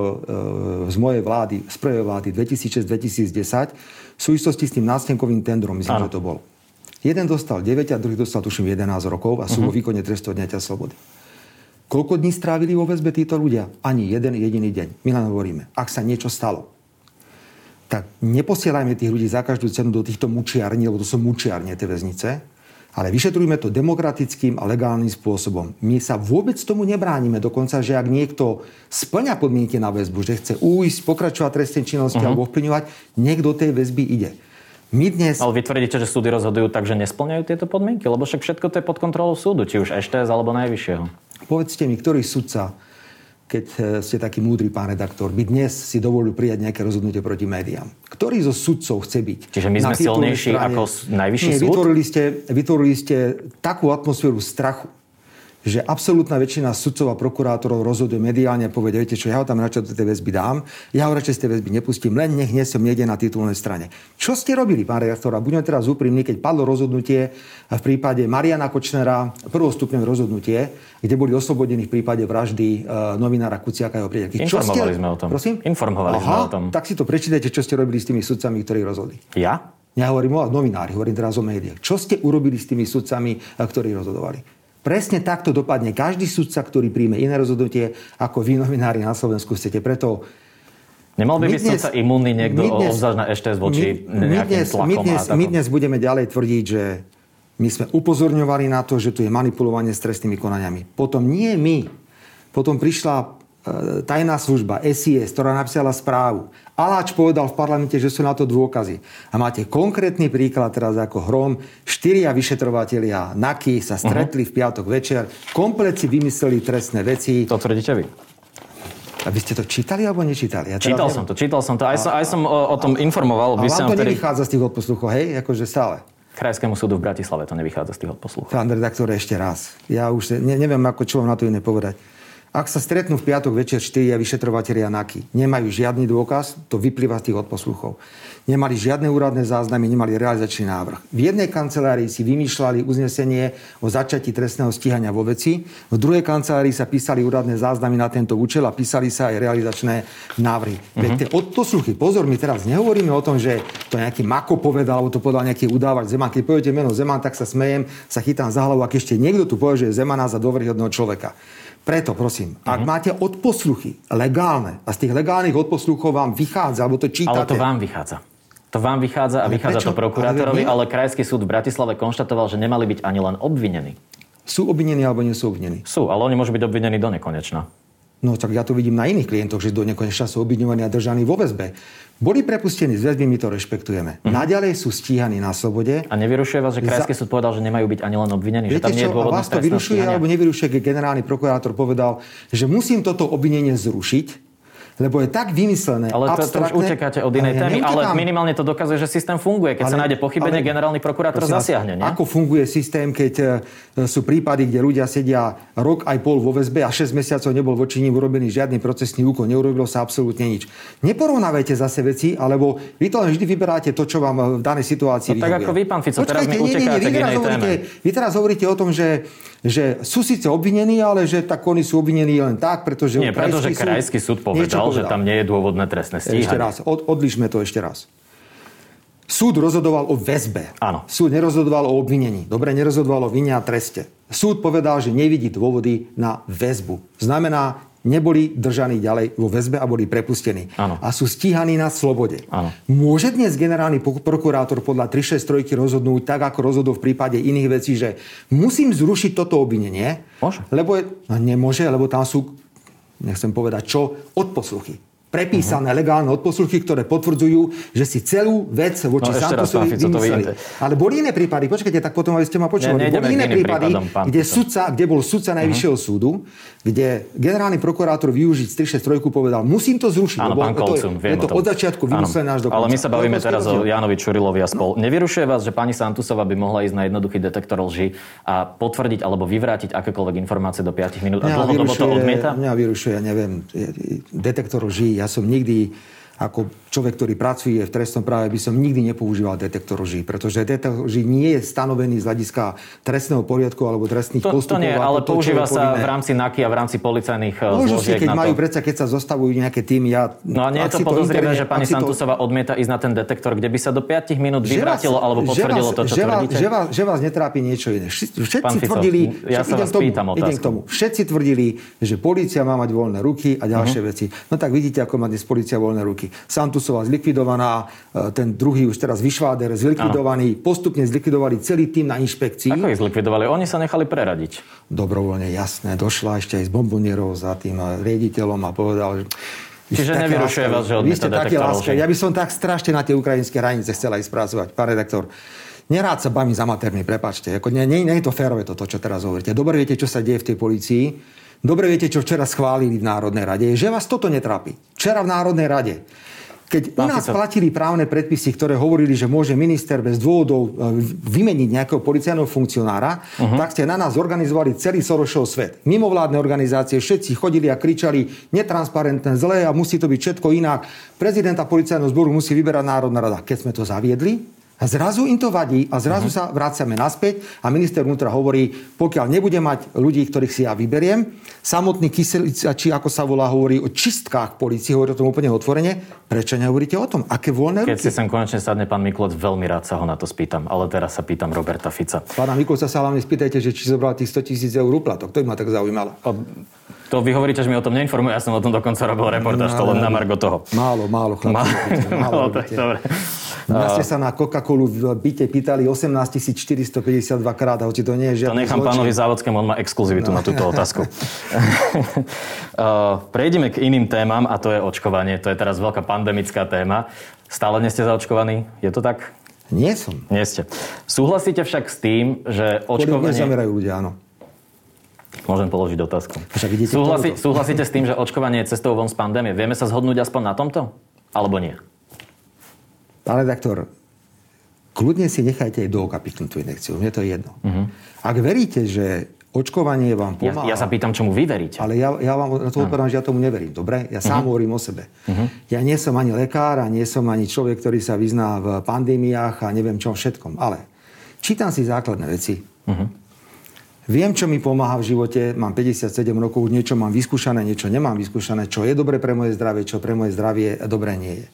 z mojej vlády, z prvej vlády 2006-2010 v súvislosti s tým nástenkovým tendrom, myslím, ano. že to bolo. Jeden dostal 9 a druhý dostal tuším 11 rokov a sú uh-huh. vo výkone trestu odňatia slobody. Koľko dní strávili vo väzbe títo ľudia? Ani jeden jediný deň. My len hovoríme, ak sa niečo stalo, tak neposielajme tých ľudí za každú cenu do týchto mučiarní, lebo to sú mučiarne tie väznice, ale vyšetrujme to demokratickým a legálnym spôsobom. My sa vôbec tomu nebránime. Dokonca, že ak niekto splňa podmienky na väzbu, že chce újsť, pokračovať trestnej činnosti uh-huh. alebo ovplyvňovať, do tej väzby ide. My dnes... Ale vy tvrdíte, že súdy rozhodujú tak, že nesplňajú tieto podmienky? Lebo však všetko to je pod kontrolou súdu, či už EŠTS alebo najvyššieho. Povedzte mi, ktorý sudca, keď e, ste taký múdry pán redaktor, by dnes si dovolil prijať nejaké rozhodnutie proti médiám. Ktorý zo sudcov chce byť? Čiže my sme silnejší strane... ako najvyšší Nie, súd? Vytvorili ste, vytvorili ste takú atmosféru strachu že absolútna väčšina sudcov a prokurátorov rozhoduje mediálne a povie, viete čo, ja ho tam radšej do tej väzby dám, ja ho radšej z tej väzby nepustím, len nech nie som niekde na titulnej strane. Čo ste robili, pán redaktor? A budeme teraz úprimní, keď padlo rozhodnutie v prípade Mariana Kočnera, prvostupňové rozhodnutie, kde boli oslobodení v prípade vraždy uh, novinára Kuciaka a jeho priateľky. Informovali ste... sme o tom. Prosím? Informovali Aha, sme o tom. Tak si to prečítajte, čo ste robili s tými sudcami, ktorí rozhodli. Ja? Nehovorím o novinári, hovorím teraz o médiách. Čo ste urobili s tými sudcami, ktorí rozhodovali? Presne takto dopadne každý sudca, ktorý príjme iné rozhodnutie, ako vy novinári na Slovensku chcete. Preto Nemal by byť sudca imúnny niekto obzvlášť na ešte voči my, my dnes, tlakom my dnes, my dnes budeme ďalej tvrdiť, že my sme upozorňovali na to, že tu je manipulovanie s trestnými konaniami. Potom nie my. Potom prišla tajná služba SIS, ktorá napísala správu. Aláč povedal v parlamente, že sú na to dôkazy. A máte konkrétny príklad teraz ako Hrom. Štyria vyšetrovatelia NAKY sa stretli uh-huh. v piatok večer. Komplet si vymysleli trestné veci. To tvrdíte vy? A vy ste to čítali alebo nečítali? Ja čítal som to, čítal som to. Aj, a, som, aj som o, o tom informoval. A vám to vtedy... nevychádza z tých odposluchov, hej? Akože stále. Krajskému súdu v Bratislave to nevychádza z tých odposluchov. Pán redaktor, ešte raz. Ja už ne, neviem, ako čo vám na to iné povedať. Ak sa stretnú v piatok večer štyria vyšetrovateľia NAKY, nemajú žiadny dôkaz, to vyplýva z tých odposluchov. Nemali žiadne úradné záznamy, nemali realizačný návrh. V jednej kancelárii si vymýšľali uznesenie o začatí trestného stíhania vo veci, v druhej kancelárii sa písali úradné záznamy na tento účel a písali sa aj realizačné návrhy. Uh-huh. Veď tie odposluchy, pozor, my teraz nehovoríme o tom, že to nejaký Mako povedal, alebo to povedal nejaký udávač Zeman. Keď poviete meno Zeman, tak sa smejem, sa chytám za hlavu, ak ešte niekto tu povie, že je Zemana za dôveryhodného človeka. Preto prosím, uh-huh. ak mhm. máte odposluchy legálne a z tých legálnych odposluchov vám vychádza, alebo to čítate... Ale to vám vychádza. To vám vychádza a ale vychádza prečo? to prokurátorovi, ale, ale Krajský súd v Bratislave konštatoval, že nemali byť ani len obvinení. Sú obvinení alebo nie sú obvinení? Sú, ale oni môžu byť obvinení do nekonečna. No tak ja to vidím na iných klientoch, že do nekonečna sú obviňovaní a držaní vo väzbe. Boli prepustení z väzby, my to rešpektujeme. Mm. Naďalej sú stíhaní na slobode. A nevyrušuje vás, že Krajský Za... súd povedal, že nemajú byť ani len obvinení? Viete, že tam nie je dôvod vás to vyrušuje alebo nevyrušuje, keď generálny prokurátor povedal, že musím toto obvinenie zrušiť, lebo je tak vymyslené, Ale to, to už utekáte od inej ja témy, ale minimálne to dokazuje, že systém funguje. Keď ale, sa nájde pochybenie, ale, generálny prokurátor zasiahne. Nie? Ako funguje systém, keď e, sú prípady, kde ľudia sedia rok aj pol vo väzbe a 6 mesiacov nebol voči ním urobený žiadny procesný úkon, neurobilo sa absolútne nič. Neporovnávajte zase veci, alebo vy to len vždy vyberáte to, čo vám v danej situácii no, tak ako vy, pán Fico, Počkajte, teraz mi nie, nie, nie, vy, teraz hovoríte, vy teraz hovoríte o tom, že, že sú síce obvinení, ale že tak oni sú obvinení len tak, pretože... Nie, pretože krajský súd povedal, povedal, že tam nie je dôvodné trestné stíhanie. Ešte raz, od, odlišme to ešte raz. Súd rozhodoval o väzbe. Áno. Súd nerozhodoval o obvinení. Dobre, nerozhodoval o vine a treste. Súd povedal, že nevidí dôvody na väzbu. Znamená, neboli držaní ďalej vo väzbe a boli prepustení. Áno. A sú stíhaní na slobode. Áno. Môže dnes generálny prokurátor podľa 363 rozhodnúť tak, ako rozhodol v prípade iných vecí, že musím zrušiť toto obvinenie? Môže. Lebo je, no nemôže, lebo tam sú, nechcem povedať čo, odposluchy prepísané uh-huh. legálne odposluchy, ktoré potvrdzujú, že si celú vec voči no, Santosovi vymysleli. Ale boli iné prípady, počkajte, tak potom aby ste ma počuli. Ne, boli iné prípady, prípadom, kde, sudca, kde bol sudca Najvyššieho uh-huh. súdu, kde generálny prokurátor využiť 363 povedal, musím to zrušiť, Áno, pán Kolcum, to je, je to od začiatku vymyslené až do konca. Ale my sa bavíme teraz o Jánovi Čurilovi a spol. No. Nevyrušuje vás, že pani Santusova by mohla ísť na jednoduchý detektor lži a potvrdiť alebo vyvrátiť akékoľvek informácie do 5 minút a dlhodobo to odmieta? Mňa vyrušuje, neviem, detektor lži. Ja som nikdy ako človek, ktorý pracuje v trestnom práve, by som nikdy nepoužíval detektor lží, pretože detektor lží nie je stanovený z hľadiska trestného poriadku alebo trestných to, postupov. To nie, ale to, používa sa v rámci NAKY a v rámci policajných eh, Môžu si, keď majú predsa, keď sa zostavujú nejaké týmy. Ja, no a nie je to podozrivé, že pani Santusová to... odmieta ísť na ten detektor, kde by sa do 5 minút vyvrátilo alebo potvrdilo to, čo že tvrdíte? Že vás, že vás netrápi niečo iné. Všetci Fico, tvrdili, ja sa vás pýtam idem k tomu. Všetci tvrdili, že policia má mať voľné ruky a ďalšie uh-huh. veci. No tak vidíte, ako má dnes policia voľné ruky. Santusová zlikvidovaná zlikvidovaná, e, ten druhý už teraz Vyšváder zlikvidovaný, ano. postupne zlikvidovali celý tým na inšpekcii. Ako ich zlikvidovali? Oni sa nechali preradiť. Dobrovoľne, jasné. Došla ešte aj s bombonierov za tým riediteľom a povedal, že Čiže nevyrušuje vás, že Vy ste taký láska. Ja by som tak strašne na tie ukrajinské hranice chcela ísť pracovať, pán redaktor. Nerád sa bavím s amatérmi, prepačte. Ako, nie, nie, nie je to férové toto, čo teraz hovoríte. Dobre viete, čo sa deje v tej policii. Dobre viete, čo včera schválili v Národnej rade. Že vás toto netrápi. Včera v Národnej rade keď u nás platili právne predpisy, ktoré hovorili, že môže minister bez dôvodov e, vymeniť nejakého policajného funkcionára, uh-huh. tak ste na nás zorganizovali celý Sorošov svet. Mimovládne organizácie, všetci chodili a kričali netransparentné, zlé a musí to byť všetko inak. Prezidenta policajného zboru musí vyberať Národná rada. Keď sme to zaviedli, a zrazu im to vadí a zrazu uh-huh. sa vraciame naspäť a minister vnútra hovorí, pokiaľ nebude mať ľudí, ktorých si ja vyberiem, samotný Kyselica, či ako sa volá, hovorí o čistkách policie, hovorí o tom úplne otvorene, prečo nehovoríte o tom? Aké voľné Keď ruky? si sem konečne sadne pán Mikulec, veľmi rád sa ho na to spýtam, ale teraz sa pýtam Roberta Fica. Pána Mikulca sa hlavne spýtajte, že či zobral tých 100 tisíc eur úplatok. To by ma tak zaujímalo. To vy hovoríte, že mi o tom neinformuje. Ja som o tom dokonca robil reportáž, to len na margo toho. Málo, málo chlapci. Málo, málo, málo tak, dobre. Ste sa na Coca-Colu v byte pýtali 18 452 krát, hoci to nie je žiadny To nechám zločin. pánovi Závodskému, on má exkluzivitu no. na túto otázku. Prejdeme k iným témam a to je očkovanie. To je teraz veľká pandemická téma. Stále nie ste zaočkovaní? Je to tak? Nie som. Nie ste. Súhlasíte však s tým, že očkovanie... Nezamerajú ľudia, áno. Môžem položiť otázku. Súhlasí, súhlasíte s tým, že očkovanie je cestou von z pandémie? Vieme sa zhodnúť aspoň na tomto? Alebo nie? Pán redaktor, kľudne si nechajte aj do tú inekciu. Mne to je jedno. Uh-huh. Ak veríte, že očkovanie vám pomáha... Ja, ja sa pýtam, čomu vy veríte. Ale ja, ja vám na to odpovedám, že ja tomu neverím. Dobre? Ja sám uh-huh. hovorím o sebe. Uh-huh. Ja nie som ani lekár a nie som ani človek, ktorý sa vyzná v pandémiách a neviem čom všetkom. Ale čítam si základné veci. Uh-huh. Viem, čo mi pomáha v živote, mám 57 rokov, niečo mám vyskúšané, niečo nemám vyskúšané, čo je dobre pre moje zdravie, čo pre moje zdravie dobre nie je.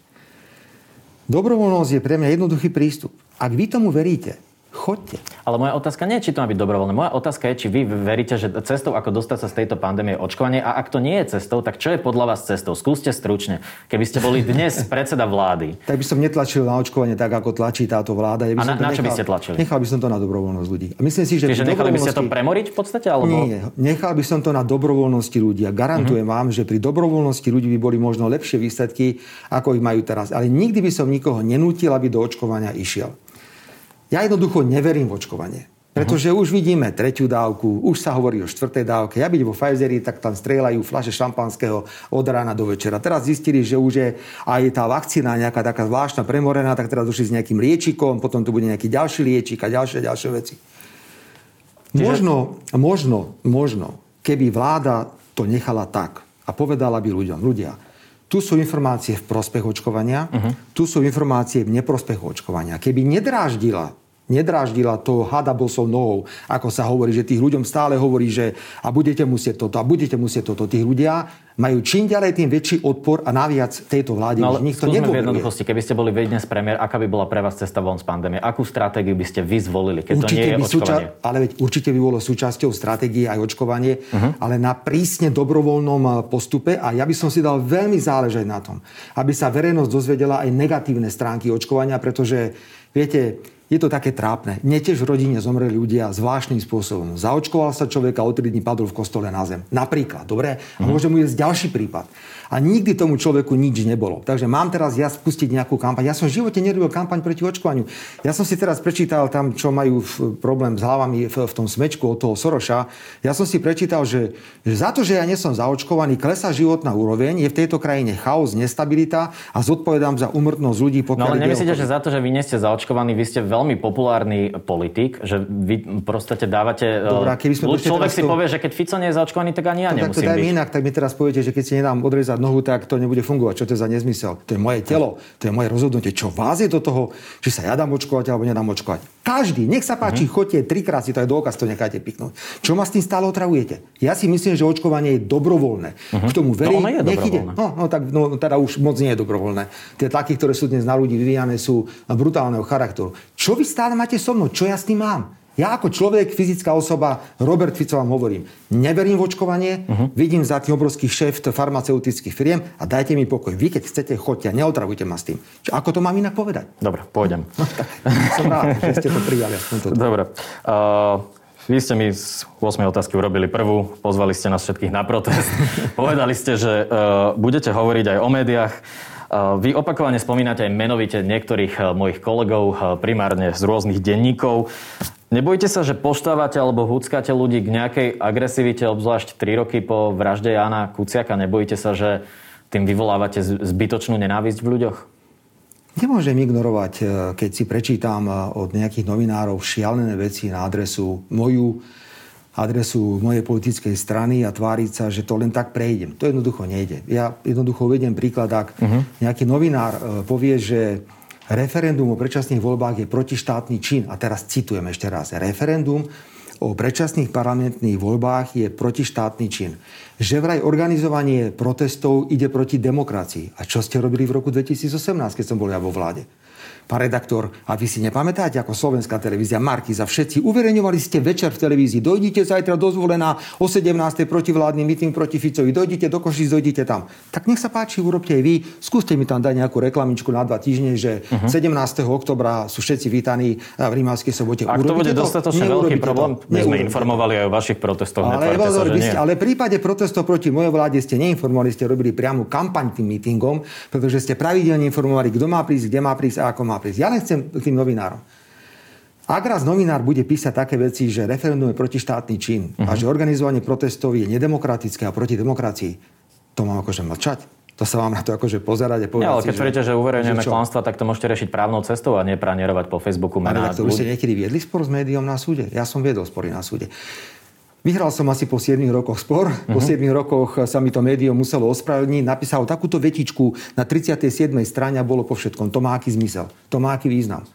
Dobrovoľnosť je pre mňa jednoduchý prístup. Ak vy tomu veríte, Chodte. Ale moja otázka nie je, či to má byť dobrovoľné. Moja otázka je, či vy veríte, že cestou, ako dostať sa z tejto pandémie je očkovanie. A ak to nie je cestou, tak čo je podľa vás cestou? Skúste stručne. Keby ste boli dnes predseda vlády. tak by som netlačil na očkovanie tak, ako tlačí táto vláda. Ja by a na, na čo nechal, by ste tlačili? Nechal by som to na dobrovoľnosť ľudí. A myslím si, že Čiže nechali by ste to premoriť v podstate? Alebo... Nie, nechal by som to na dobrovoľnosti ľudí. A garantujem uh-huh. vám, že pri dobrovoľnosti ľudí by boli možno lepšie výsledky, ako ich majú teraz. Ale nikdy by som nikoho nenútil, aby do očkovania išiel. Ja jednoducho neverím v očkovanie. Pretože uh-huh. už vidíme tretiu dávku, už sa hovorí o štvrtej dávke. Ja byť vo Pfizeri, tak tam strieľajú fľaše šampanského od rána do večera. Teraz zistili, že už je aj tá vakcína nejaká taká zvláštna premorená, tak teraz došli s nejakým liečikom, potom tu bude nejaký ďalší liečik a ďalšie, ďalšie veci. Čiže... Možno, možno, možno, keby vláda to nechala tak a povedala by ľuďom, ľudia, tu sú informácie v prospech očkovania, uh-huh. tu sú informácie v neprospech očkovania. Keby nedráždila nedráždila to hadabosou nohou, ako sa hovorí, že tých ľuďom stále hovorí, že a budete musieť toto a budete musieť toto. Tých ľudia majú čím ďalej tým väčší odpor a naviac tejto vláde no, už nikto v jednoduchosti, keby ste boli vy dnes premiér, aká by bola pre vás cesta von z pandémie? Akú stratégiu by ste vy zvolili, keď určite to nie je očkovanie? Súča- ale veď určite by bolo súčasťou stratégie aj očkovanie, uh-huh. ale na prísne dobrovoľnom eh, postupe a ja by som si dal veľmi záležať na tom, aby sa verejnosť dozvedela aj negatívne stránky očkovania, pretože viete, je to také trápne. Mne tiež v rodine zomreli ľudia zvláštnym spôsobom. Zaočkoval sa človek a o 3 dní padol v kostole na zem. Napríklad, dobre? A mhm. môžem uvieť ďalší prípad a nikdy tomu človeku nič nebolo. Takže mám teraz ja spustiť nejakú kampaň. Ja som v živote nerobil kampaň proti očkovaniu. Ja som si teraz prečítal tam, čo majú problém s hlavami v, v tom smečku od toho Soroša. Ja som si prečítal, že, že za to, že ja nie som zaočkovaný, klesá životná úroveň, je v tejto krajine chaos, nestabilita a zodpovedám za umrtnosť ľudí. No ale nemyslíte, že za to, že vy nie ste zaočkovaní, vy ste veľmi populárny politik, že vy proste dávate... Dobrá, keby sme človek si to... povie, že keď Fico nie je zaočkovaný, tak ani ja no, nemusím tak to byť. inak, tak mi teraz poviete, že keď si nedám odrezať nohu, tak to nebude fungovať. Čo to je za nezmysel? To je moje telo, to je moje rozhodnutie. Čo vás je do toho, či sa ja dám očkovať alebo nedám očkovať? Každý, nech sa páči, uh-huh. chodte trikrát si to je dôkaz, to nechajte piknúť. Čo ma s tým stále otravujete? Ja si myslím, že očkovanie je dobrovoľné. Uh-huh. K tomu verí, no, nech ide. No, no, tak no, teda už moc nie je dobrovoľné. Tie tlaky, ktoré sú dnes na ľudí vyvíjane, sú brutálneho charakteru. Čo vy stále máte so mnou? Čo ja s tým mám? Ja ako človek, fyzická osoba, Robert Fico vám hovorím, neverím v očkovanie, uh-huh. vidím za tým obrovských šéf farmaceutických firiem a dajte mi pokoj. Vy keď chcete, choďte, neotravujte ma s tým. Čo, ako to mám inak povedať? Dobre, pôjdem. No, tak, som rád, že ste to prijali. Dobre. Uh... Vy ste mi z 8 otázky urobili prvú, pozvali ste nás všetkých na protest. Povedali ste, že uh, budete hovoriť aj o médiách. Uh, vy opakovane spomínate aj menovite niektorých uh, mojich kolegov, uh, primárne z rôznych denníkov. Nebojte sa, že poštávate alebo húckáte ľudí k nejakej agresivite, obzvlášť 3 roky po vražde Jana Kuciaka? Nebojte sa, že tým vyvolávate zbytočnú nenávisť v ľuďoch? Nemôžem ignorovať, e, keď si prečítam e, od nejakých novinárov šialené veci na adresu moju, adresu mojej politickej strany a tváriť sa, že to len tak prejdem. To jednoducho nejde. Ja jednoducho uvediem príklad, ak uh-huh. nejaký novinár e, povie, že referendum o predčasných voľbách je protištátny čin. A teraz citujem ešte raz. Referendum o predčasných parlamentných voľbách je protištátny čin. Že vraj organizovanie protestov ide proti demokracii. A čo ste robili v roku 2018, keď som bol ja vo vláde? Pán redaktor, a vy si nepamätáte, ako slovenská televízia Markiza, všetci uverejňovali ste večer v televízii, dojdite zajtra dozvolená o 17. protivládny meeting proti Ficovi, dojdite do Košic, dojdite tam. Tak nech sa páči, urobte aj vy, skúste mi tam dať nejakú reklamičku na dva týždne, že uh-huh. 17. oktobra sú všetci vítaní v Rímavskej sobote. Ak to bude dostatočne veľký problém, my sme informovali aj o vašich protestoch. Ale, sa, že nie. ale v prípade protestov proti mojej vláde ste neinformovali, ste robili priamu kampaň tým mítingom, pretože ste pravidelne informovali, kto má prísť, kde má prísť a ako má prísť. Ja nechcem k tým novinárom. Ak raz novinár bude písať také veci, že referendum je protištátny čin uh-huh. a mhm. že organizovanie protestov je nedemokratické a proti demokracii, to mám akože mlčať. To sa vám na to akože pozerať a povedať. Ja, ale keď tvrdíte, že, že uverejňujeme klamstva, tak to môžete riešiť právnou cestou a nepranierovať po Facebooku mená. Ale to už ste niekedy viedli spor s médiom na súde? Ja som viedol spory na súde. Vyhral som asi po 7 rokoch spor. Uh-huh. Po 7 mhm. rokoch sa mi to médium muselo ospravedlniť. Napísal takúto vetičku na 37. strane a bolo po všetkom. To má aký zmysel. To má aký význam.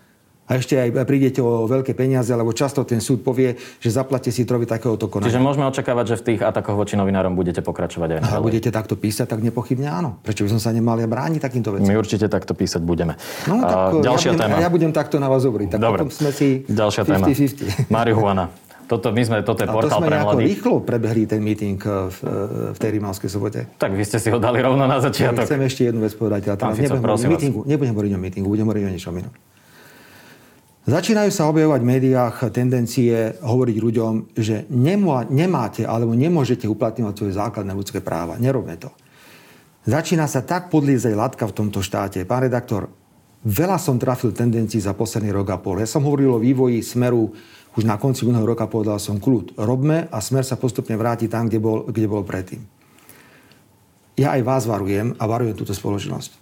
A ešte aj prídete o veľké peniaze, lebo často ten súd povie, že zaplatte si trovi takéhoto konania. Čiže môžeme očakávať, že v tých atakoch voči novinárom budete pokračovať aj naďalej. A budete takto písať, tak nepochybne áno. Prečo by som sa nemal ja brániť takýmto veciam? My určite takto písať budeme. No, tak, uh, ďalšia ja budem, téma. Ja budem takto na vás hovoriť. Tak Dobre. potom sme si ďalšia 50, téma. Marihuana. Toto, my sme, toto je a portál to sme pre mladých. rýchlo prebehli ten meeting v, v tej Rimavskej sobote. Tak vy ste si ho dali rovno na začiatok. Ja chcem ešte jednu vec povedať. Ja teraz Fico, nebudem, o mítingu, nebudem hovoriť o mítingu, budem hovoriť o niečom inom. Začínajú sa objavovať v médiách tendencie hovoriť ľuďom, že nemáte alebo nemôžete uplatňovať svoje základné ľudské práva. Nerobme to. Začína sa tak podliezať latka v tomto štáte. Pán redaktor, veľa som trafil tendencií za posledný rok a pol. Ja som hovoril o vývoji smeru už na konci minulého roka povedal som kľud. Robme a smer sa postupne vráti tam, kde bol, kde bol predtým. Ja aj vás varujem a varujem túto spoločnosť.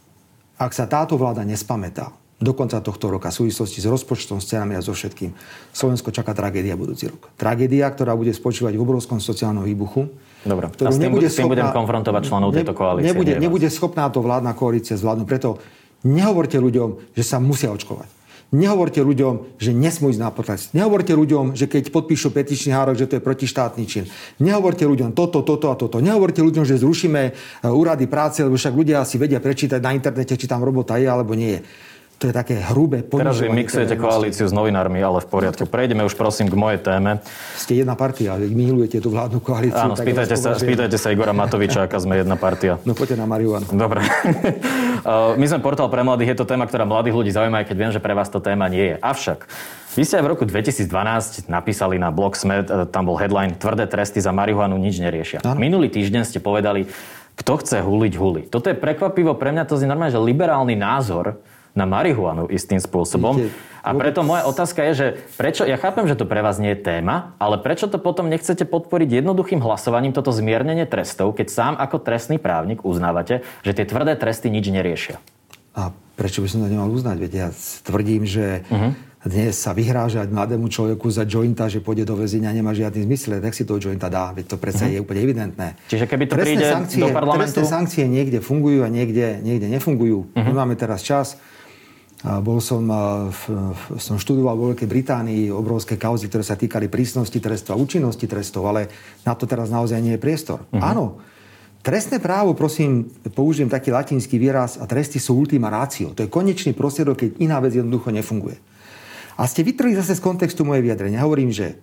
Ak sa táto vláda nespamätá do konca tohto roka v súvislosti s rozpočtom, s cenami a so všetkým, Slovensko čaká tragédia budúci rok. Tragédia, ktorá bude spočívať v obrovskom sociálnom výbuchu. Dobre, a s tým, nebude s tým schopná, budem konfrontovať členov tejto koalície. Nebude, nebude schopná to vládna koalícia zvládnuť. Preto nehovorte ľuďom, že sa musia očkovať. Nehovorte ľuďom, že nesmú ísť na protest. Nehovorte ľuďom, že keď podpíšu petičný hárok, že to je protištátny čin. Nehovorte ľuďom toto, toto a toto. Nehovorte ľuďom, že zrušíme e, úrady práce, lebo však ľudia si vedia prečítať na internete, či tam robota je alebo nie je to je také hrubé Teraz vy mixujete koalíciu s novinármi, ale v poriadku. Prejdeme už prosím k mojej téme. Ste jedna partia, vy milujete tú vládnu koalíciu. Áno, spýtajte sa, spýtajte sa Igora Matoviča, aká sme jedna partia. No poďte na Mariuan. Dobre. My sme portál pre mladých, je to téma, ktorá mladých ľudí zaujíma, aj keď viem, že pre vás to téma nie je. Avšak, vy ste aj v roku 2012 napísali na blog SME, e, tam bol headline Tvrdé tresty za marihuanu nič neriešia. Ano. Minulý týždeň ste povedali, kto chce huliť, huli. Toto je prekvapivo pre mňa, to je normálne, že liberálny názor, na marihuanu istým spôsobom. A preto moja otázka je, že prečo, ja chápem, že to pre vás nie je téma, ale prečo to potom nechcete podporiť jednoduchým hlasovaním toto zmiernenie trestov, keď sám ako trestný právnik uznávate, že tie tvrdé tresty nič neriešia? A prečo by som to nemal uznať? Veď ja tvrdím, že uh-huh. dnes sa vyhrážať mladému človeku za jointa, že pôjde do väzenia, nemá žiadny zmysel. Tak si toho jointa dá, veď to predsa uh-huh. je úplne evidentné. Čiže keby to trestné príde sankcie, do parlamentu... Trestné sankcie niekde fungujú a niekde, niekde nefungujú. Uh-huh. My máme teraz čas bol som, som študoval vo Veľkej Británii obrovské kauzy, ktoré sa týkali prísnosti trestov a účinnosti trestov, ale na to teraz naozaj nie je priestor. Uh-huh. Áno, Trestné právo, prosím, použijem taký latinský výraz, a tresty sú ultima ratio. To je konečný prostriedok, keď iná vec jednoducho nefunguje. A ste vytrhli zase z kontextu moje vyjadrenia. Hovorím, že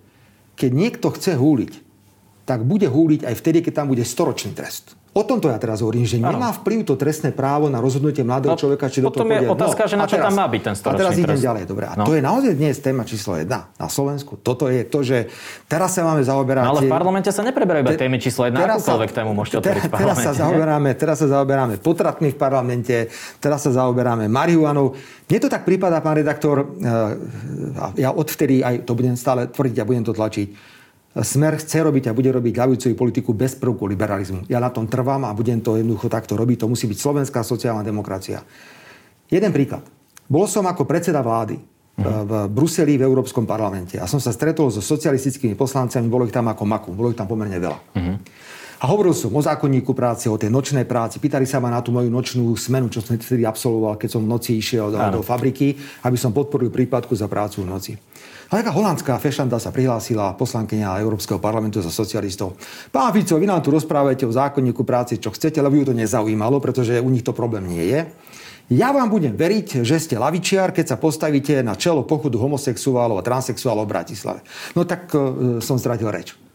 keď niekto chce húliť, tak bude húliť aj vtedy, keď tam bude storočný trest. O tomto ja teraz hovorím, že nemá vplyv to trestné právo na rozhodnutie mladého no, človeka, či do toho je otázka, no, že na čo teraz, tam má byť ten A teraz trest. idem ďalej. Dobre. A no. to je naozaj dnes téma číslo jedna na Slovensku. Toto je to, že teraz sa máme zaoberať... No, ale v parlamente sa nepreberajú iba témy číslo jedna, akúkoľvek tému môžete otvoriť v. Teraz sa, zaoberáme, teraz sa zaoberáme potratmi v parlamente, teraz sa zaoberáme marihuanou. Mne to tak prípada, pán redaktor, eh, ja odvtedy aj to budem stále tvrdiť a budem to tlačiť, Smer chce robiť a bude robiť ľavicovú politiku bez prvku liberalizmu. Ja na tom trvám a budem to jednoducho takto robiť. To musí byť slovenská sociálna demokracia. Jeden príklad. Bol som ako predseda vlády v Bruseli v Európskom parlamente a som sa stretol so socialistickými poslancami, bolo ich tam ako maku, bolo ich tam pomerne veľa. Uh-huh. A hovoril som o zákonníku práce, o tej nočnej práci. Pýtali sa ma na tú moju nočnú smenu, čo som vtedy absolvoval, keď som v noci išiel do, do fabriky, aby som podporil prípadku za prácu v noci. A taká holandská fešanda sa prihlásila poslankyňa Európskeho parlamentu za socialistov. Pán Fico, vy nám tu rozprávate o zákonníku práce, čo chcete, lebo ju to nezaujímalo, pretože u nich to problém nie je. Ja vám budem veriť, že ste lavičiar, keď sa postavíte na čelo pochodu homosexuálov a transexuálov v Bratislave. No tak uh, som stratil reč.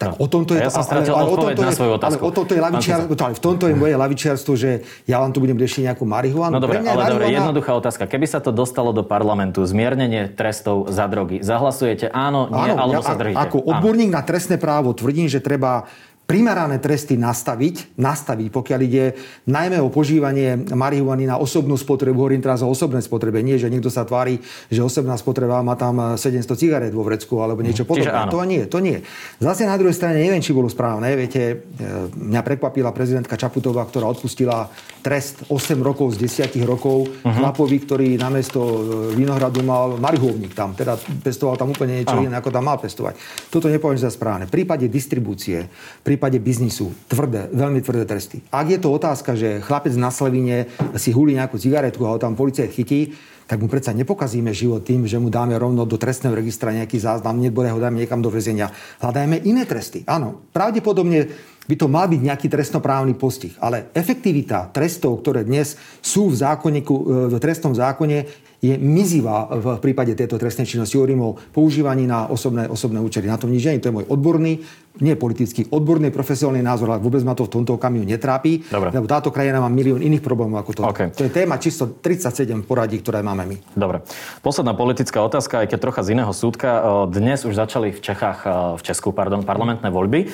Tak no. o tomto je, ja som stratil ale, ale odpoveď na svoju otázku. Ale, o tomto je lavičiar, ale v tomto je moje lavičiarstvo, že ja vám tu budem riešiť nejakú marihuanu. No dobre, ale marihuana... dobre, jednoduchá otázka. Keby sa to dostalo do parlamentu, zmiernenie trestov za drogy, zahlasujete áno, nie, áno, alebo ja, sa držíte? Ako odborník áno. na trestné právo tvrdím, že treba primerané tresty nastaviť, nastaviť, pokiaľ ide najmä o požívanie marihuany na osobnú spotrebu, hovorím teraz o osobnej spotrebe, nie, že niekto sa tvári, že osobná spotreba má tam 700 cigaret vo vrecku alebo niečo podobné. To nie, to nie. Zase na druhej strane neviem, či bolo správne. Viete, e, mňa prekvapila prezidentka Čaputová, ktorá odpustila trest 8 rokov z 10 rokov uh-huh. chlapovi, ktorý namiesto e, Vinohradu mal marihovník tam, teda pestoval tam úplne niečo iné, ako tam mal pestovať. Toto nepoviem za správne. V prípade distribúcie, v prípade biznisu tvrdé, veľmi tvrdé tresty. Ak je to otázka, že chlapec na Slevine si hulí nejakú cigaretku a ho tam policia chytí, tak mu predsa nepokazíme život tým, že mu dáme rovno do trestného registra nejaký záznam, nebude ho dáme niekam do väzenia. Hľadajme iné tresty. Áno, pravdepodobne by to mal byť nejaký trestnoprávny postih. Ale efektivita trestov, ktoré dnes sú v, zákonníku, v trestnom zákone, je mizivá v prípade tejto trestnej činnosti. Hovorím o používaní na osobné, osobné účely. Na tom nič nie. To je môj odborný, nie politický, odborný profesionálny názor, ale vôbec ma to v tomto okamihu netrápi, Dobre. lebo táto krajina má milión iných problémov ako to. Okay. To je téma čisto 37 poradí, ktoré máme my. Dobre. Posledná politická otázka, aj keď trocha z iného súdka. Dnes už začali v Čechách, v Česku, pardon, parlamentné voľby.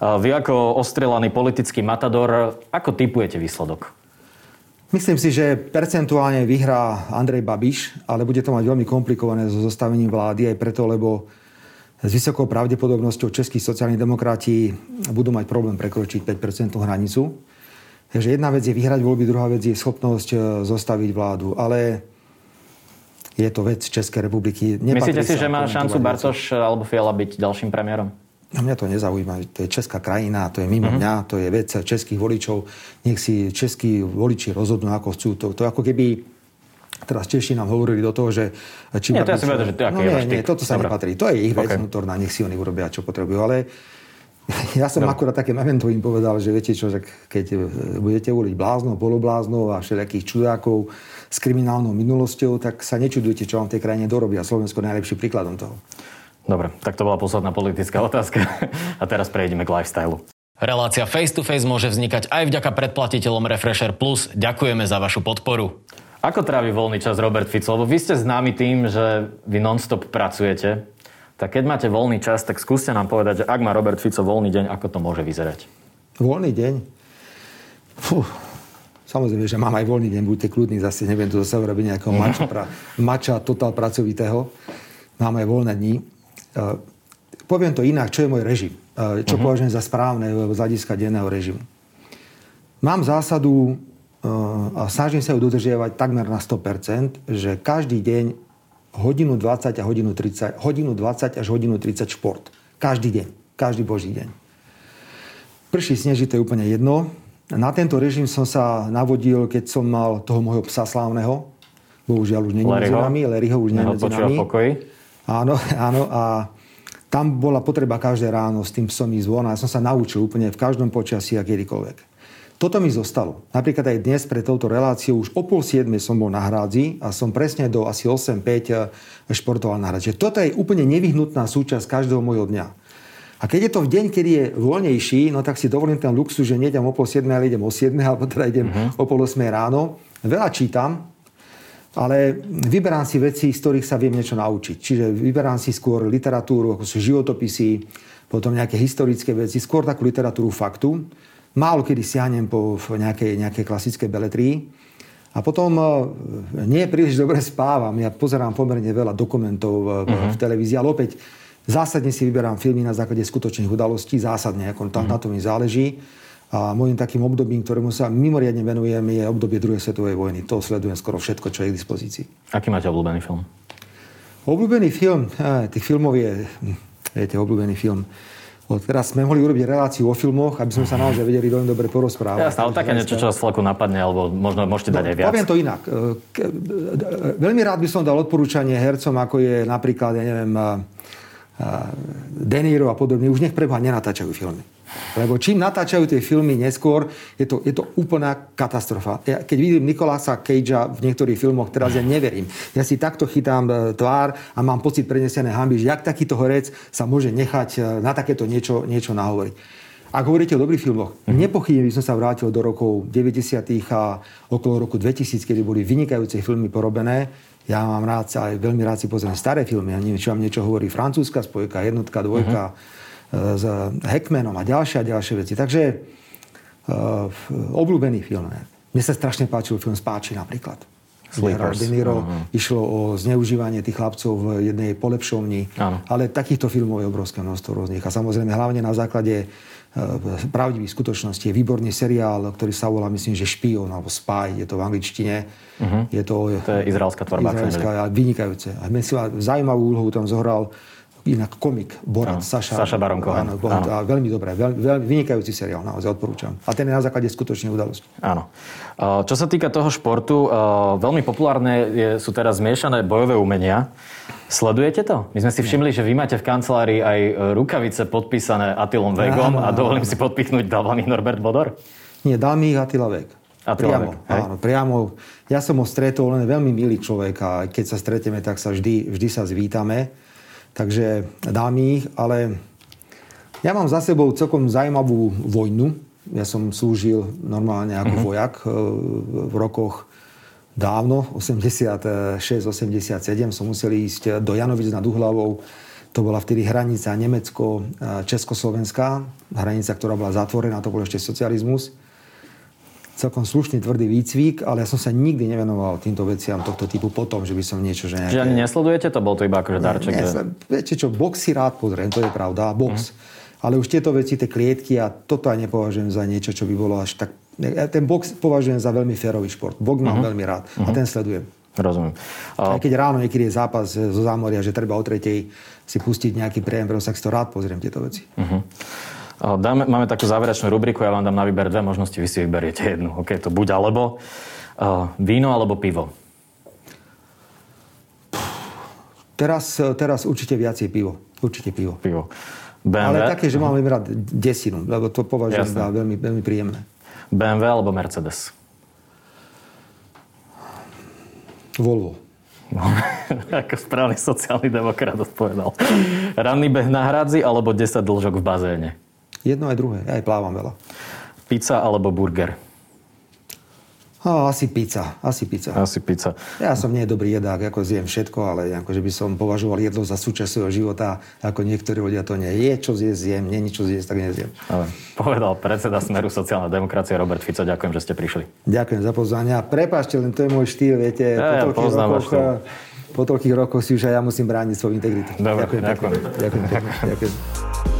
Vy ako ostrelaný politický matador, ako typujete výsledok? Myslím si, že percentuálne vyhrá Andrej Babiš, ale bude to mať veľmi komplikované so zostavením vlády aj preto, lebo s vysokou pravdepodobnosťou českí sociálni demokrati budú mať problém prekročiť 5% hranicu. Takže jedna vec je vyhrať voľby, druhá vec je schopnosť e, zostaviť vládu. Ale je to vec Českej republiky. Nepatrí Myslíte si, že má šancu Bartoš alebo Fiala byť ďalším premiérom? A mňa to nezaujíma. To je česká krajina, to je mimo mm-hmm. mňa, to je vec českých voličov. Nech si českí voliči rozhodnú, ako chcú. To, to ako keby teraz Češi nám hovorili do toho, že... Či nie, to ja si vedel, že to no, nie, nie, toto sa Dobre. nepatrí. To je ich vec okay. vnútorná, nech si oni urobia, čo potrebujú. Ale ja som Dobre. akurát také memento im povedal, že viete čo, že keď e, budete voliť bláznov, polobláznov a všelijakých čudákov s kriminálnou minulosťou, tak sa nečudujte, čo vám v tej krajine dorobia. Slovensko je najlepší príkladom toho. Dobre, tak to bola posledná politická otázka. A teraz prejdeme k lifestylu. Relácia Face to Face môže vznikať aj vďaka predplatiteľom Refresher Plus. Ďakujeme za vašu podporu. Ako trávi voľný čas Robert Fico? Lebo vy ste známi tým, že vy non-stop pracujete. Tak keď máte voľný čas, tak skúste nám povedať, že ak má Robert Fico voľný deň, ako to môže vyzerať? Voľný deň? Fú, samozrejme, že mám aj voľný deň, buďte kľudní, zase neviem tu zase robiť nejakého mača, pra, mača total pracovitého. Mám aj voľné dní. Poviem to inak, čo je môj režim. Čo uh-huh. považujem za správne z hľadiska denného režimu. Mám zásadu a snažím sa ju dodržiavať takmer na 100%, že každý deň hodinu 20 a hodinu 30, hodinu 20 až hodinu 30 šport. Každý deň. Každý boží deň. Prší sneží, to je úplne jedno. Na tento režim som sa navodil, keď som mal toho môjho psa slávneho. Bohužiaľ už není medzi nami. Larryho už není medzi nami. Pokoji. Áno, áno. A tam bola potreba každé ráno s tým psom ísť von. A ja som sa naučil úplne v každom počasí a kedykoľvek. Toto mi zostalo. Napríklad aj dnes pre touto reláciu už o pol siedme som bol na hrádzi a som presne do asi 8-5 eh, športoval na hrádzi. Toto je úplne nevyhnutná súčasť každého môjho dňa. A keď je to v deň, kedy je voľnejší, no tak si dovolím ten luxus, že nejdem o pol 7, ale idem o 7, alebo teda idem uh-huh. o pol 8 ráno. Veľa čítam, ale vyberám si veci, z ktorých sa viem niečo naučiť. Čiže vyberám si skôr literatúru, ako sú životopisy, potom nejaké historické veci, skôr takú literatúru faktu. Málo kedy siahnem po nejakej, nejakej klasickej beletrii. A potom e, nie príliš dobre spávam. Ja pozerám pomerne veľa dokumentov v, uh-huh. v televízii, ale opäť zásadne si vyberám filmy na základe skutočných udalostí. Zásadne, ako tam, uh-huh. na to mi záleží. A môjim takým obdobím, ktorému sa mimoriadne venujem, je obdobie druhej svetovej vojny. To sledujem skoro všetko, čo je k dispozícii. Aký máte obľúbený film? Obľúbený film? Tých filmov je... Hm, viete, obľúbený film teraz sme mohli urobiť reláciu o filmoch, aby sme sa naozaj vedeli veľmi dobre porozprávať. Jasné, ale také niečo, čo vás celku napadne, alebo možno môžete dať no, aj viac. Poviem to inak. Veľmi rád by som dal odporúčanie hercom, ako je napríklad, ja neviem, De Niro a podobne. Už nech preboha nenatáčajú filmy. Lebo čím natáčajú tie filmy neskôr, je to, je to úplná katastrofa. Ja, keď vidím Nikolasa Cagea v niektorých filmoch, teraz ja neverím. Ja si takto chytám e, tvár a mám pocit prenesené hamby, že jak takýto horec sa môže nechať e, na takéto niečo, niečo nahovoriť. Ak hovoríte o dobrých filmoch, mm-hmm. nepochybne by som sa vrátil do rokov 90. a okolo roku 2000, kedy boli vynikajúce filmy porobené. Ja mám rád, aj veľmi rád si pozriem staré filmy. Ja neviem, či vám niečo hovorí francúzska spojka, jednotka, dvojka, mm-hmm s Heckmanom a ďalšie a ďalšie veci. Takže uh, obľúbený film. Mne sa strašne páčil film Spáči napríklad. Sleepers. De Niro. Uh-huh. Išlo o zneužívanie tých chlapcov v jednej polepšovni. Uh-huh. Ale takýchto filmov je obrovské množstvo rôznych. A samozrejme hlavne na základe uh, pravdivých skutočností je výborný seriál, ktorý sa volá, myslím, že Špion alebo Spy, je to v angličtine. Uh-huh. Je to, to je izraelská tvorba. Izraelská, vynikajúce. A zaujímavú úlohu tam zohral inak komik, Borat, Saša, Saša Baron Cohen. Áno, áno. A veľmi dobré, veľ, veľ, vynikajúci seriál, naozaj odporúčam. A ten je na základe skutočnej udalosti. Áno. Čo sa týka toho športu, veľmi populárne je, sú teraz zmiešané bojové umenia. Sledujete to? My sme si všimli, že vy máte v kancelárii aj rukavice podpísané Atilom Vegom a dovolím si podpichnúť, dal vám ich Norbert Bodor? Nie, dal mi ich Atila Veg. Priamo, Vek, áno, priamo. Ja som ho stretol, len veľmi milý človek a keď sa stretneme, tak sa vždy, vždy sa zvítame takže dám ich, ale ja mám za sebou celkom zaujímavú vojnu. Ja som slúžil normálne ako uh-huh. vojak e, v rokoch dávno, 86-87 som musel ísť do Janovic nad Uhlavou. To bola vtedy hranica Nemecko-Československá, hranica, ktorá bola zatvorená, to bol ešte socializmus. Celkom slušný tvrdý výcvik, ale ja som sa nikdy nevenoval týmto veciam tohto typu potom, že by som niečo, že nejaké... Čiže ani nesledujete to? Bol to iba akože darček? Ne, že... Viete čo, box si rád pozriem, to je pravda, box. Mm. Ale už tieto veci, tie klietky a toto aj nepovažujem za niečo, čo by bolo až tak... Ja ten box považujem za veľmi férový šport. Box mám mm-hmm. veľmi rád mm-hmm. a mhm. ten sledujem. Rozumiem. A... Aj keď ráno niekedy je zápas zo zámoria, že treba o tretej si pustiť nejaký prejem, tak si to rád pozriem tieto veci. Uh-huh. Dáme, máme takú záverečnú rubriku, ja vám dám na výber dve možnosti, vy si vyberiete jednu. OK, to buď alebo. Uh, víno alebo pivo? Teraz, teraz určite viacej pivo. Určite pivo. Pivo. BMW? Ale také, že mám rád desinu, lebo to považujem za veľmi, veľmi príjemné. BMW alebo Mercedes? Volvo. Ako správny sociálny demokrat odpovedal. Ranný beh na hradzi alebo 10 dlžok v bazéne? Jedno aj druhé. Ja aj plávam veľa. Pizza alebo burger? Oh, asi pizza. Asi pizza. Asi pizza. Ja som nie dobrý jedák, ako zjem všetko, ale akože by som považoval jedlo za súčasť svojho života, ako niektorí ľudia to nie. Je čo zjesť, zjem, nie nič čo zjesť, tak nezjem. Ale povedal predseda Smeru sociálna demokracie Robert Fico. Ďakujem, že ste prišli. Ďakujem za pozvanie. Prepašte, len to je môj štýl, viete. Ja, po, toľkých rokoch, po toľkých rokoch si už aj ja musím brániť svoju integritu. Dobre, ďakujem. Ďakujem. ďakujem. ďakujem. ďakujem.